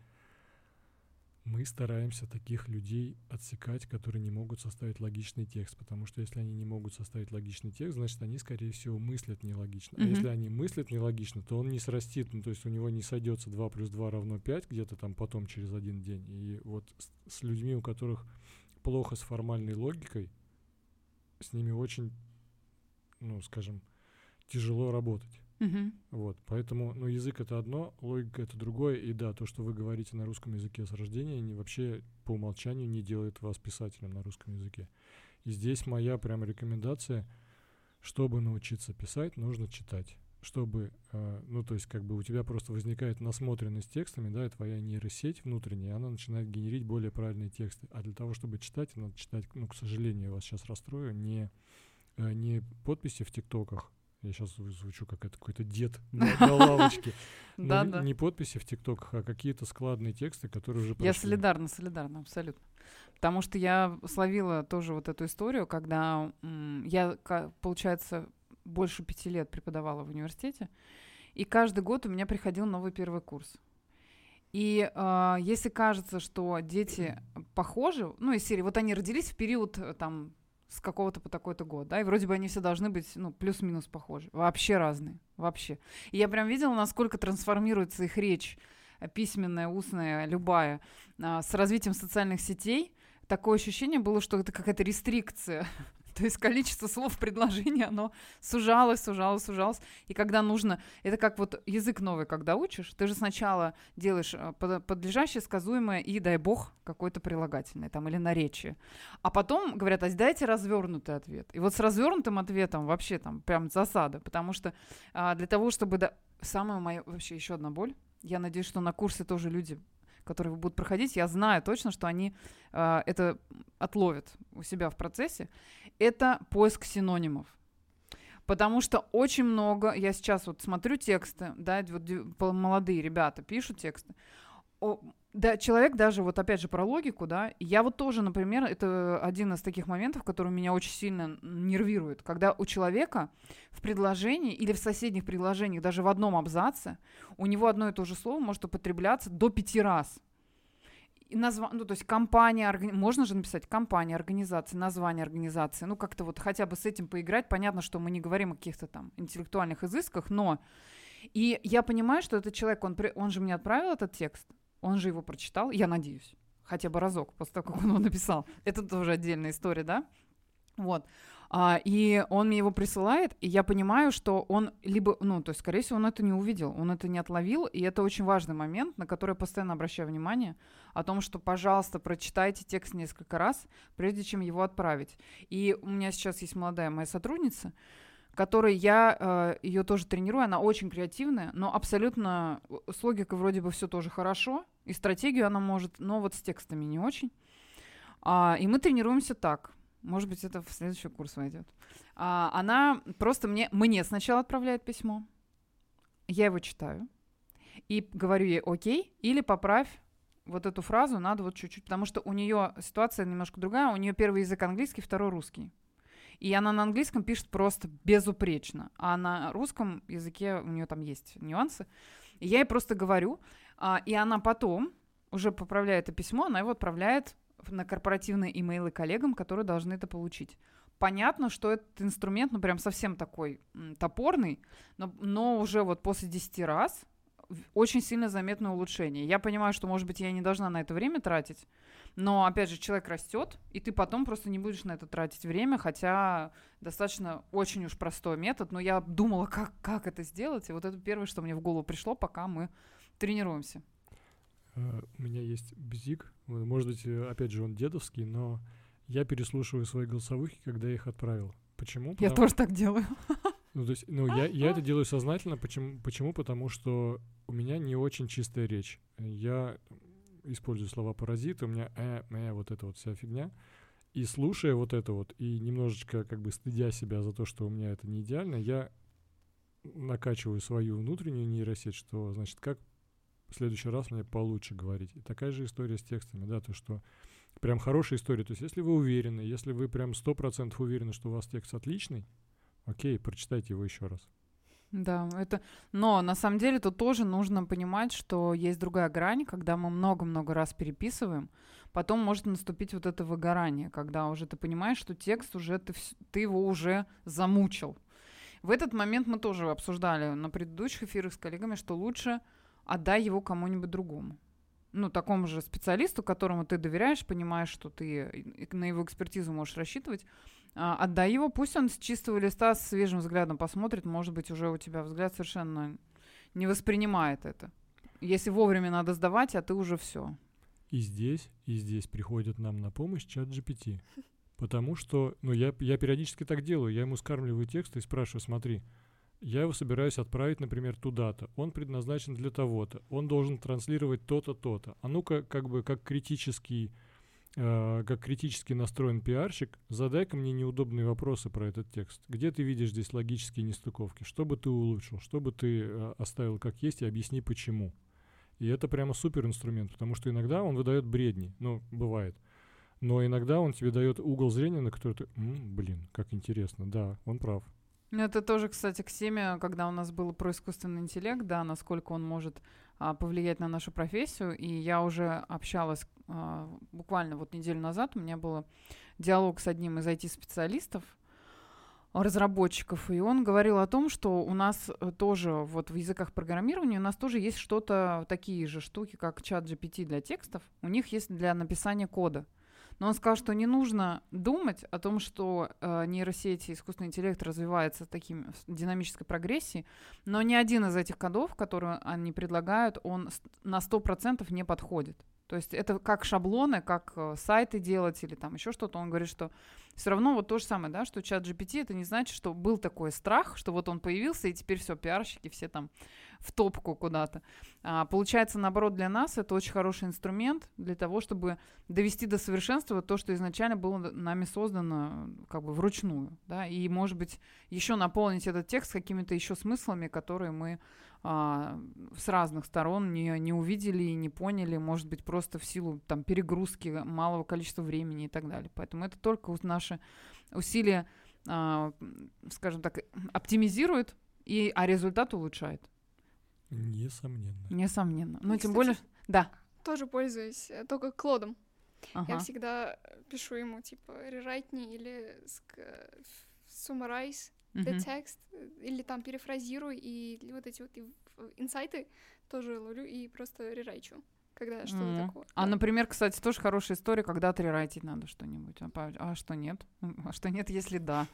мы стараемся таких людей отсекать, которые не могут составить логичный текст, потому что если они не могут составить логичный текст, значит, они, скорее всего, мыслят нелогично. Mm-hmm. А если они мыслят нелогично, то он не срастит, ну, то есть у него не сойдется 2 плюс 2 равно 5 где-то там потом через один день. И вот с, с людьми, у которых плохо с формальной логикой, с ними очень, ну, скажем, тяжело работать. Угу. Вот, поэтому, ну, язык это одно, логика это другое, и да, то, что вы говорите на русском языке с рождения, не, вообще по умолчанию не делает вас писателем на русском языке. И здесь моя прям рекомендация, чтобы научиться писать, нужно читать. Чтобы, э, ну, то есть, как бы у тебя просто возникает насмотренность текстами, да, и твоя нейросеть внутренняя, она начинает генерить более правильные тексты. А для того, чтобы читать, надо читать, ну, к сожалению, я вас сейчас расстрою, не, э, не подписи в ТикТоках, я сейчас звучу как это какой-то дед на, на лавочке. Да, да. Не подписи в ТикТоках, а какие-то складные тексты, которые уже Я солидарна, солидарна, абсолютно. Потому что я словила тоже вот эту историю, когда я, получается, больше пяти лет преподавала в университете, и каждый год у меня приходил новый первый курс. И э, если кажется, что дети похожи, ну, из серии, вот они родились в период э, там с какого-то по такой-то год, да, и вроде бы они все должны быть, ну, плюс-минус похожи. Вообще разные, вообще. И я прям видела, насколько трансформируется их речь, э, письменная, устная, любая, а, с развитием социальных сетей. Такое ощущение было, что это какая-то рестрикция то есть количество слов в предложении, оно сужалось, сужалось, сужалось. И когда нужно... Это как вот язык новый, когда учишь, ты же сначала делаешь э, подлежащее, сказуемое и, дай бог, какой-то прилагательный там или наречие. А потом говорят, а дайте развернутый ответ. И вот с развернутым ответом вообще там прям засада, потому что а, для того, чтобы... Да... Самая моя... Вообще еще одна боль. Я надеюсь, что на курсе тоже люди которые будут проходить, я знаю точно, что они э, это отловят у себя в процессе, это поиск синонимов. Потому что очень много, я сейчас вот смотрю тексты, да, вот молодые ребята пишут тексты, да, человек даже, вот опять же про логику, да, я вот тоже, например, это один из таких моментов, который меня очень сильно нервирует, когда у человека в предложении или в соседних предложениях, даже в одном абзаце, у него одно и то же слово может употребляться до пяти раз. И назва... Ну, то есть компания, органи... можно же написать компания, организация, название организации, ну, как-то вот хотя бы с этим поиграть. Понятно, что мы не говорим о каких-то там интеллектуальных изысках, но... И я понимаю, что этот человек, он, он же мне отправил этот текст, он же его прочитал, я надеюсь, хотя бы разок после того, как он его написал. Это тоже отдельная история, да? Вот. А, и он мне его присылает, и я понимаю, что он либо, ну, то есть, скорее всего, он это не увидел, он это не отловил, и это очень важный момент, на который я постоянно обращаю внимание, о том, что, пожалуйста, прочитайте текст несколько раз, прежде чем его отправить. И у меня сейчас есть молодая моя сотрудница, которой я э, ее тоже тренирую. Она очень креативная, но абсолютно э, с логикой вроде бы все тоже хорошо. И стратегию она может, но вот с текстами не очень. А, и мы тренируемся так. Может быть, это в следующий курс войдет. А, она просто мне, мне сначала отправляет письмо. Я его читаю. И говорю ей окей, или поправь вот эту фразу, надо вот чуть-чуть, потому что у нее ситуация немножко другая. У нее первый язык английский, второй русский. И она на английском пишет просто безупречно, а на русском языке у нее там есть нюансы. И я ей просто говорю, а, и она потом, уже поправляет это письмо, она его отправляет на корпоративные имейлы коллегам, которые должны это получить. Понятно, что этот инструмент, ну, прям совсем такой топорный, но, но уже вот после 10 раз очень сильно заметное улучшение. Я понимаю, что, может быть, я не должна на это время тратить, но, опять же, человек растет, и ты потом просто не будешь на это тратить время, хотя достаточно очень уж простой метод, но я думала, как, как это сделать, и вот это первое, что мне в голову пришло, пока мы тренируемся. Uh, у меня есть бзик, может быть, э, опять же, он дедовский, но я переслушиваю свои голосовухи, когда я их отправил. Почему? Потому... Я тоже так делаю. Ну, то есть, ну, я, я это делаю сознательно. Почему? Почему? Потому что у меня не очень чистая речь. Я использую слова паразиты, у меня э, э, вот эта вот вся фигня. И слушая вот это вот, и немножечко как бы стыдя себя за то, что у меня это не идеально, я накачиваю свою внутреннюю нейросеть, что, значит, как в следующий раз мне получше говорить. И такая же история с текстами, да, то, что прям хорошая история. То есть если вы уверены, если вы прям сто процентов уверены, что у вас текст отличный, окей, прочитайте его еще раз. Да, это... Но на самом деле тут тоже нужно понимать, что есть другая грань, когда мы много-много раз переписываем, потом может наступить вот это выгорание, когда уже ты понимаешь, что текст уже, ты, ты его уже замучил. В этот момент мы тоже обсуждали на предыдущих эфирах с коллегами, что лучше отдай его кому-нибудь другому. Ну, такому же специалисту, которому ты доверяешь, понимаешь, что ты на его экспертизу можешь рассчитывать, отдай его, пусть он с чистого листа, с свежим взглядом посмотрит, может быть, уже у тебя взгляд совершенно не воспринимает это. Если вовремя надо сдавать, а ты уже все. И здесь, и здесь приходит нам на помощь чат GPT. Потому что, ну, я, я периодически так делаю. Я ему скармливаю текст и спрашиваю, смотри, я его собираюсь отправить, например, туда-то. Он предназначен для того-то. Он должен транслировать то-то, то-то. А ну-ка, как бы, как критический э, как критически настроен пиарщик, задай-ка мне неудобные вопросы про этот текст. Где ты видишь здесь логические нестыковки? Что бы ты улучшил? Что бы ты э, оставил как есть и объясни почему? И это прямо супер инструмент, потому что иногда он выдает бредни, ну, бывает. Но иногда он тебе дает угол зрения, на который ты, М, блин, как интересно, да, он прав. Ну, это тоже, кстати, к теме, когда у нас было про искусственный интеллект, да, насколько он может повлиять на нашу профессию. И я уже общалась а, буквально вот неделю назад, у меня был диалог с одним из IT-специалистов, разработчиков, и он говорил о том, что у нас э, тоже вот в языках программирования у нас тоже есть что-то, такие же штуки, как чат GPT для текстов, у них есть для написания кода. Но он сказал, что не нужно думать о том, что э, нейросети, искусственный интеллект развивается таким динамической прогрессией, но ни один из этих кодов, которые они предлагают, он на 100% не подходит. То есть это как шаблоны, как э, сайты делать или там еще что-то. Он говорит, что все равно вот то же самое, да, что чат GPT, это не значит, что был такой страх, что вот он появился, и теперь все, пиарщики все там в топку куда-то. А, получается, наоборот, для нас это очень хороший инструмент для того, чтобы довести до совершенства то, что изначально было нами создано как бы вручную, да, и, может быть, еще наполнить этот текст какими-то еще смыслами, которые мы а, с разных сторон не, не увидели и не поняли, может быть, просто в силу там перегрузки, малого количества времени и так далее. Поэтому это только наши усилия, а, скажем так, оптимизирует, и, а результат улучшает. Несомненно. Несомненно. Ну, И, тем кстати, более, да. Тоже пользуюсь э, только Клодом. Ага. Я всегда пишу ему, типа, rewrite me или ск- э, summarize the text, э, или там перефразируй, и вот эти вот в- инсайты тоже ловлю и просто рерайчу, когда что-то М. такое. А, да. например, кстати, тоже хорошая история, когда отрерайтить надо что-нибудь. А, а что нет? А что нет, если да?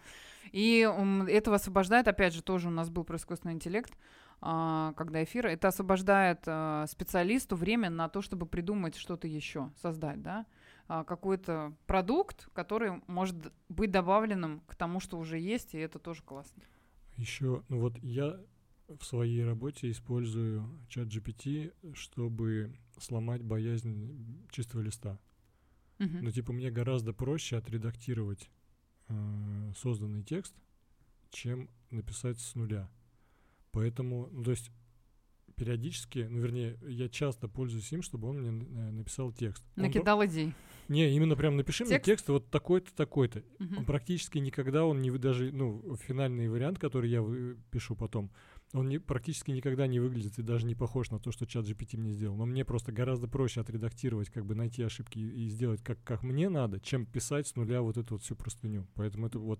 И м, этого освобождает, опять же, тоже у нас был про искусственный интеллект, а, когда эфир, это освобождает а, специалисту время на то, чтобы придумать что-то еще, создать, да? А, какой-то продукт, который может быть добавленным к тому, что уже есть, и это тоже классно. Еще, ну вот я в своей работе использую чат GPT, чтобы сломать боязнь чистого листа. Мгм. Ну, типа, мне гораздо проще отредактировать э, созданный текст, чем написать с нуля. Поэтому, ну, то есть, периодически, ну, вернее, я часто пользуюсь им, чтобы он мне э, написал текст. Он Накидал идей. Не, именно прям напиши мне Текст? текст вот такой-то, такой-то. Он практически никогда, он не вы- даже, ну, финальный вариант, который я пишу потом, он не, практически никогда не выглядит и даже не похож на то, что чат GPT мне сделал. Но мне просто гораздо проще отредактировать, как бы найти ошибки и, сделать как, как мне надо, чем писать с нуля вот эту вот всю простыню. Поэтому это вот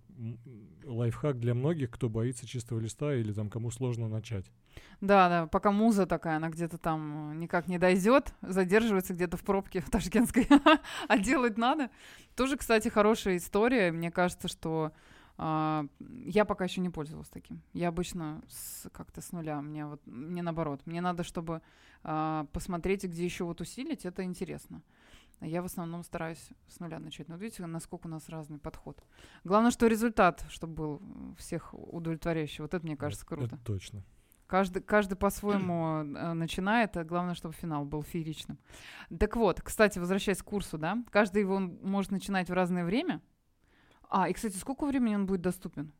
лайфхак для многих, кто боится чистого листа или там кому сложно начать. Да, да, пока муза такая, она где-то там э, никак не дойдет, задерживается где-то в пробке в Ташкентской, а делать надо. Тоже, кстати, хорошая история. Мне кажется, что я пока еще не пользовалась таким. Я обычно с- как-то с нуля. Мне вот мне наоборот. Мне надо, чтобы а, посмотреть, где еще вот усилить. Это интересно. А Я в основном стараюсь с нуля начать. Но видите, насколько у нас разный подход. Главное, что результат, чтобы был всех удовлетворяющий. Вот это, мне кажется, круто. Это точно. Каждый, каждый по-своему э, начинает, а главное, чтобы финал был фееричным. Так вот, кстати, возвращаясь к курсу, да, каждый его может начинать в разное время. А, и, кстати, сколько времени он будет доступен?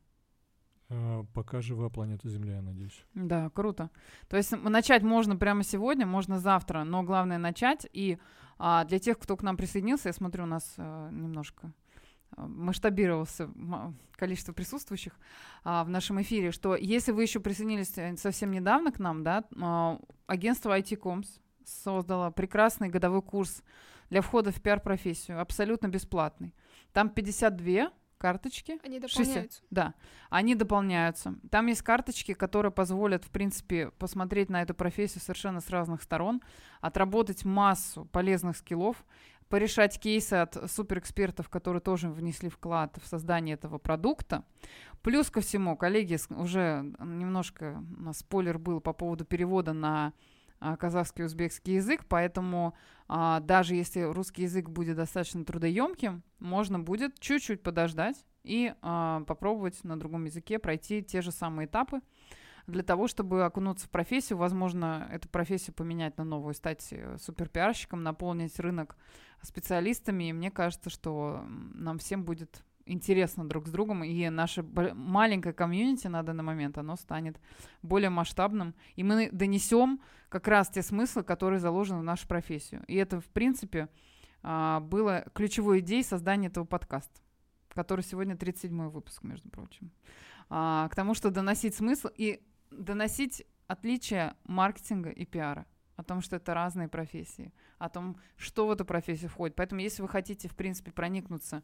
А, пока жива планета Земля, я надеюсь. Да, круто. То есть начать можно прямо сегодня, можно завтра, но главное начать. И а, для тех, кто к нам присоединился, я смотрю, у нас а, немножко а, масштабировался м- количество присутствующих а, в нашем эфире, что если вы еще присоединились э, совсем недавно к нам, да, а, агентство IT-Coms создало прекрасный годовой курс для входа в пиар-профессию, абсолютно бесплатный. Там 52 карточки, Они дополняются. да, они дополняются. Там есть карточки, которые позволят, в принципе, посмотреть на эту профессию совершенно с разных сторон, отработать массу полезных скиллов, порешать кейсы от суперэкспертов, которые тоже внесли вклад в создание этого продукта. Плюс ко всему, коллеги, уже немножко спойлер был по поводу перевода на казахский и узбекский язык, поэтому а, даже если русский язык будет достаточно трудоемким, можно будет чуть-чуть подождать и а, попробовать на другом языке пройти те же самые этапы для того, чтобы окунуться в профессию, возможно, эту профессию поменять на новую, стать э, суперпиарщиком, наполнить рынок специалистами. И мне кажется, что нам всем будет интересно друг с другом, и наше маленькое комьюнити на данный момент, оно станет более масштабным, и мы донесем как раз те смыслы, которые заложены в нашу профессию. И это, в принципе, а, было ключевой идеей создания этого подкаста, который сегодня 37-й выпуск, между прочим. А, к тому, что доносить смысл и доносить отличия маркетинга и пиара о том, что это разные профессии, о том, что в эту профессию входит. Поэтому, если вы хотите, в принципе, проникнуться,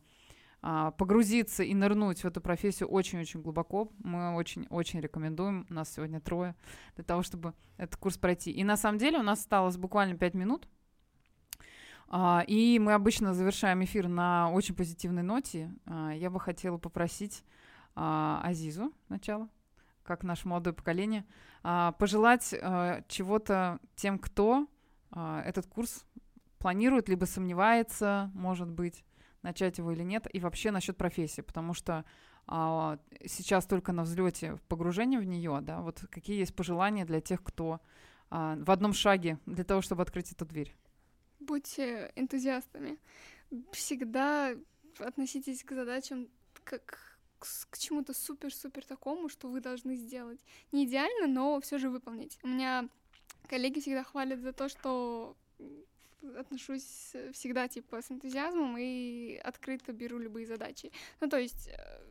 погрузиться и нырнуть в эту профессию очень-очень глубоко, мы очень-очень рекомендуем, у нас сегодня трое, для того, чтобы этот курс пройти. И на самом деле у нас осталось буквально 5 минут, а, и мы обычно завершаем эфир на очень позитивной ноте. А, Я бы хотела попросить а, Азизу сначала, как наше молодое поколение, а, пожелать а, чего-то тем, кто а, этот курс планирует, либо сомневается, может быть, начать его или нет, и вообще насчет профессии, потому что а, сейчас только на взлете погружения в нее, да, вот какие есть пожелания для тех, кто а, в одном шаге для того, чтобы открыть эту дверь? Будьте энтузиастами. Всегда относитесь к задачам как к чему-то супер-супер такому, что вы должны сделать. Не идеально, но все же выполнить. У меня коллеги всегда хвалят за то, что отношусь всегда типа с энтузиазмом и открыто беру любые задачи. Ну, то есть э,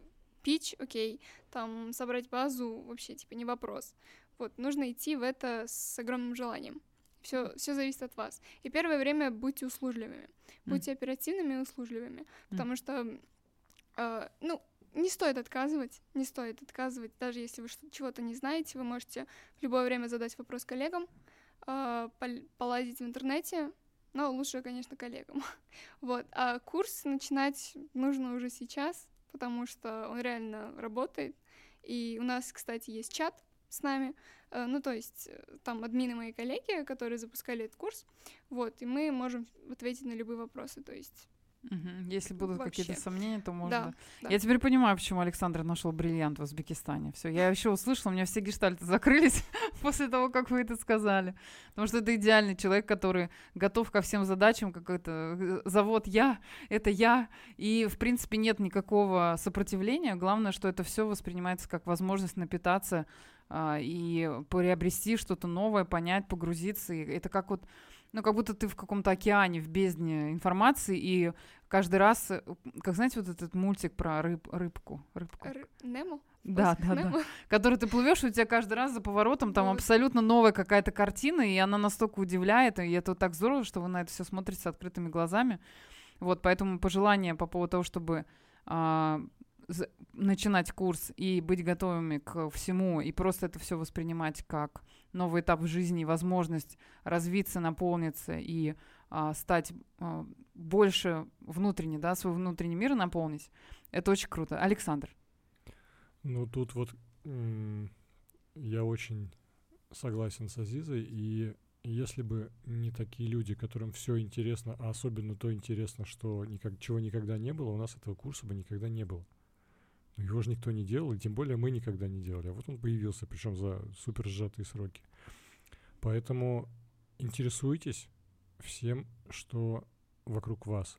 пич, окей, там собрать базу вообще типа не вопрос. Вот, нужно идти в это с огромным желанием. Все, все зависит от вас. И первое время будьте услужливыми. Будьте mm. оперативными и услужливыми. Mm. Потому что, э, ну, не стоит отказывать, не стоит отказывать. Даже если вы чего-то не знаете, вы можете в любое время задать вопрос коллегам, э, полазить в интернете, но лучше, конечно, коллегам. вот. А курс начинать нужно уже сейчас, потому что он реально работает. И у нас, кстати, есть чат с нами, э, ну, то есть э, там админы мои коллеги, которые запускали этот курс, вот, и мы можем ответить на любые вопросы, то есть Угу. Если будут Вообще. какие-то сомнения, то можно. Да, да. Я теперь понимаю, почему Александр нашел бриллиант в Узбекистане. Все, я еще услышала, у меня все гештальты закрылись после того, как вы это сказали. Потому что это идеальный человек, который готов ко всем задачам, как это э, завод я, это я. И, в принципе, нет никакого сопротивления. Главное, что это все воспринимается как возможность напитаться а, и приобрести что-то новое, понять, погрузиться. И это как вот ну, как будто ты в каком-то океане, в бездне информации, и каждый раз, э, как знаете, вот этот мультик про рыб, рыбку, рыбку. Р- Немо? Да, да, Немо? да. Который ты плывешь, и у тебя каждый раз за поворотом там абсолютно новая какая-то картина, и она настолько удивляет, и это так здорово, что вы на это все смотрите с открытыми глазами. Вот, поэтому пожелание по поводу того, чтобы а, начинать курс и быть готовыми к всему, и просто это все воспринимать как новый этап в жизни, возможность развиться, наполниться и а, стать а, больше внутренне, да, свой внутренний мир наполнить, это очень круто. Александр. Ну, тут вот я очень согласен с Азизой, и если бы не такие люди, которым все интересно, а особенно то интересно, что никак, чего никогда не было, у нас этого курса бы никогда не было. Но его же никто не делал, и тем более мы никогда не делали. А вот он появился, причем за супер сжатые сроки. Поэтому интересуйтесь всем, что вокруг вас.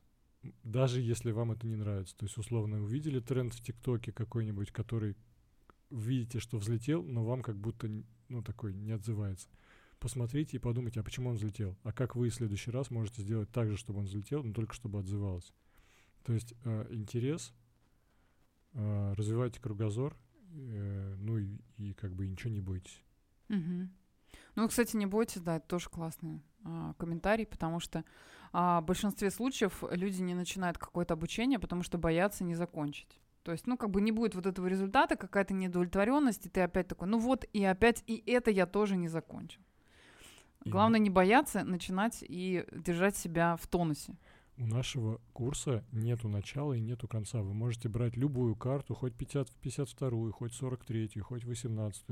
Даже если вам это не нравится. То есть, условно, увидели тренд в ТикТоке какой-нибудь, который видите, что взлетел, но вам как будто, ну, такой не отзывается. Посмотрите и подумайте, а почему он взлетел? А как вы в следующий раз можете сделать так же, чтобы он взлетел, но только чтобы отзывалось? То есть э, интерес э, развивайте кругозор, э, ну и, и как бы ничего не бойтесь. Угу. Ну, кстати, не бойтесь, да, это тоже классный а, комментарий, потому что а, в большинстве случаев люди не начинают какое-то обучение, потому что боятся не закончить. То есть, ну, как бы не будет вот этого результата, какая-то недовлетворенность, и ты опять такой, ну вот, и опять, и это я тоже не закончил. Главное не бояться начинать и держать себя в тонусе. У нашего курса нету начала и нету конца. Вы можете брать любую карту, хоть 50, 52, хоть 43, хоть 18.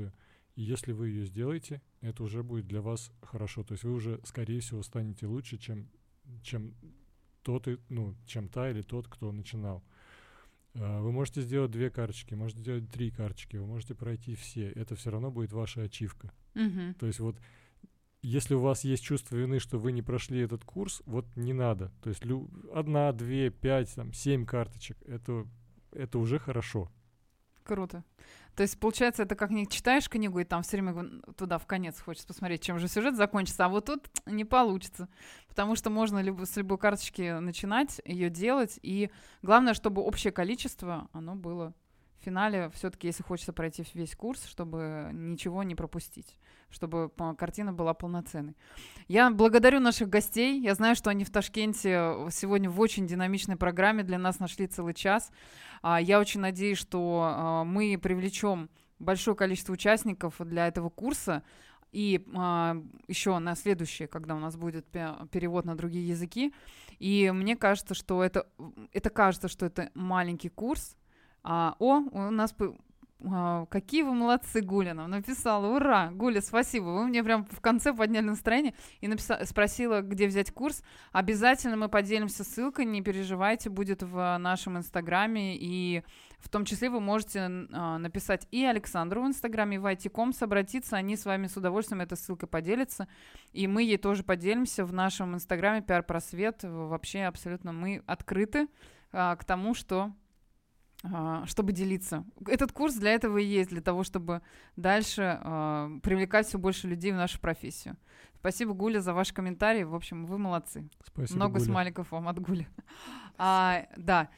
И если вы ее сделаете, это уже будет для вас хорошо. То есть вы уже, скорее всего, станете лучше, чем, чем тот, ну, чем та или тот, кто начинал. А, вы можете сделать две карточки, можете сделать три карточки, вы можете пройти все. Это все равно будет ваша ачивка. Mm-hmm. То есть вот если у вас есть чувство вины, что вы не прошли этот курс, вот не надо. То есть лю- одна, две, пять, там, семь карточек, это, это уже хорошо. Круто. То есть, получается, это как не читаешь книгу, и там все время туда в конец хочется посмотреть, чем же сюжет закончится, а вот тут не получится. Потому что можно люб- с любой карточки начинать, ее делать, и главное, чтобы общее количество, оно было в финале, все-таки, если хочется пройти весь курс, чтобы ничего не пропустить чтобы картина была полноценной. Я благодарю наших гостей. Я знаю, что они в Ташкенте сегодня в очень динамичной программе для нас нашли целый час. А, я очень надеюсь, что а, мы привлечем большое количество участников для этого курса. И а, еще на следующее, когда у нас будет перевод на другие языки. И мне кажется, что это, это кажется, что это маленький курс. А, о, у нас а, какие вы молодцы, Гуля нам написала. Ура! Гуля, спасибо. Вы мне прям в конце подняли настроение и написала, спросила, где взять курс. Обязательно мы поделимся ссылкой, не переживайте, будет в нашем инстаграме. И в том числе вы можете а, написать и Александру в инстаграме, и в IT.com обратиться. Они с вами с удовольствием этой ссылкой поделятся. И мы ей тоже поделимся в нашем инстаграме пиар-просвет. Вообще абсолютно мы открыты а, к тому, что чтобы делиться. Этот курс для этого и есть, для того, чтобы дальше э, привлекать все больше людей в нашу профессию. Спасибо, Гуля, за ваш комментарий. В общем, вы молодцы. Спасибо, Много Гуля. смайликов вам от Гули. А, да.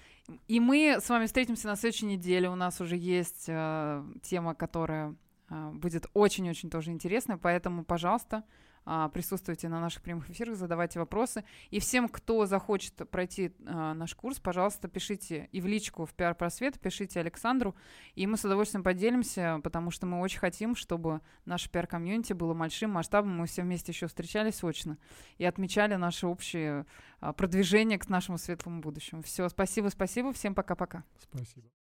И мы с вами встретимся на следующей неделе. У нас уже есть э, тема, которая э, будет очень-очень тоже интересная. Поэтому, пожалуйста, а, присутствуйте на наших прямых эфирах, задавайте вопросы. И всем, кто захочет пройти а, наш курс, пожалуйста, пишите и в личку в пиар просвет, пишите Александру, и мы с удовольствием поделимся, потому что мы очень хотим, чтобы наше пиар-комьюнити было большим, масштабным. Мы все вместе еще встречались очно и отмечали наше общее а, продвижение к нашему светлому будущему. Все, спасибо, спасибо, всем пока-пока. Спасибо.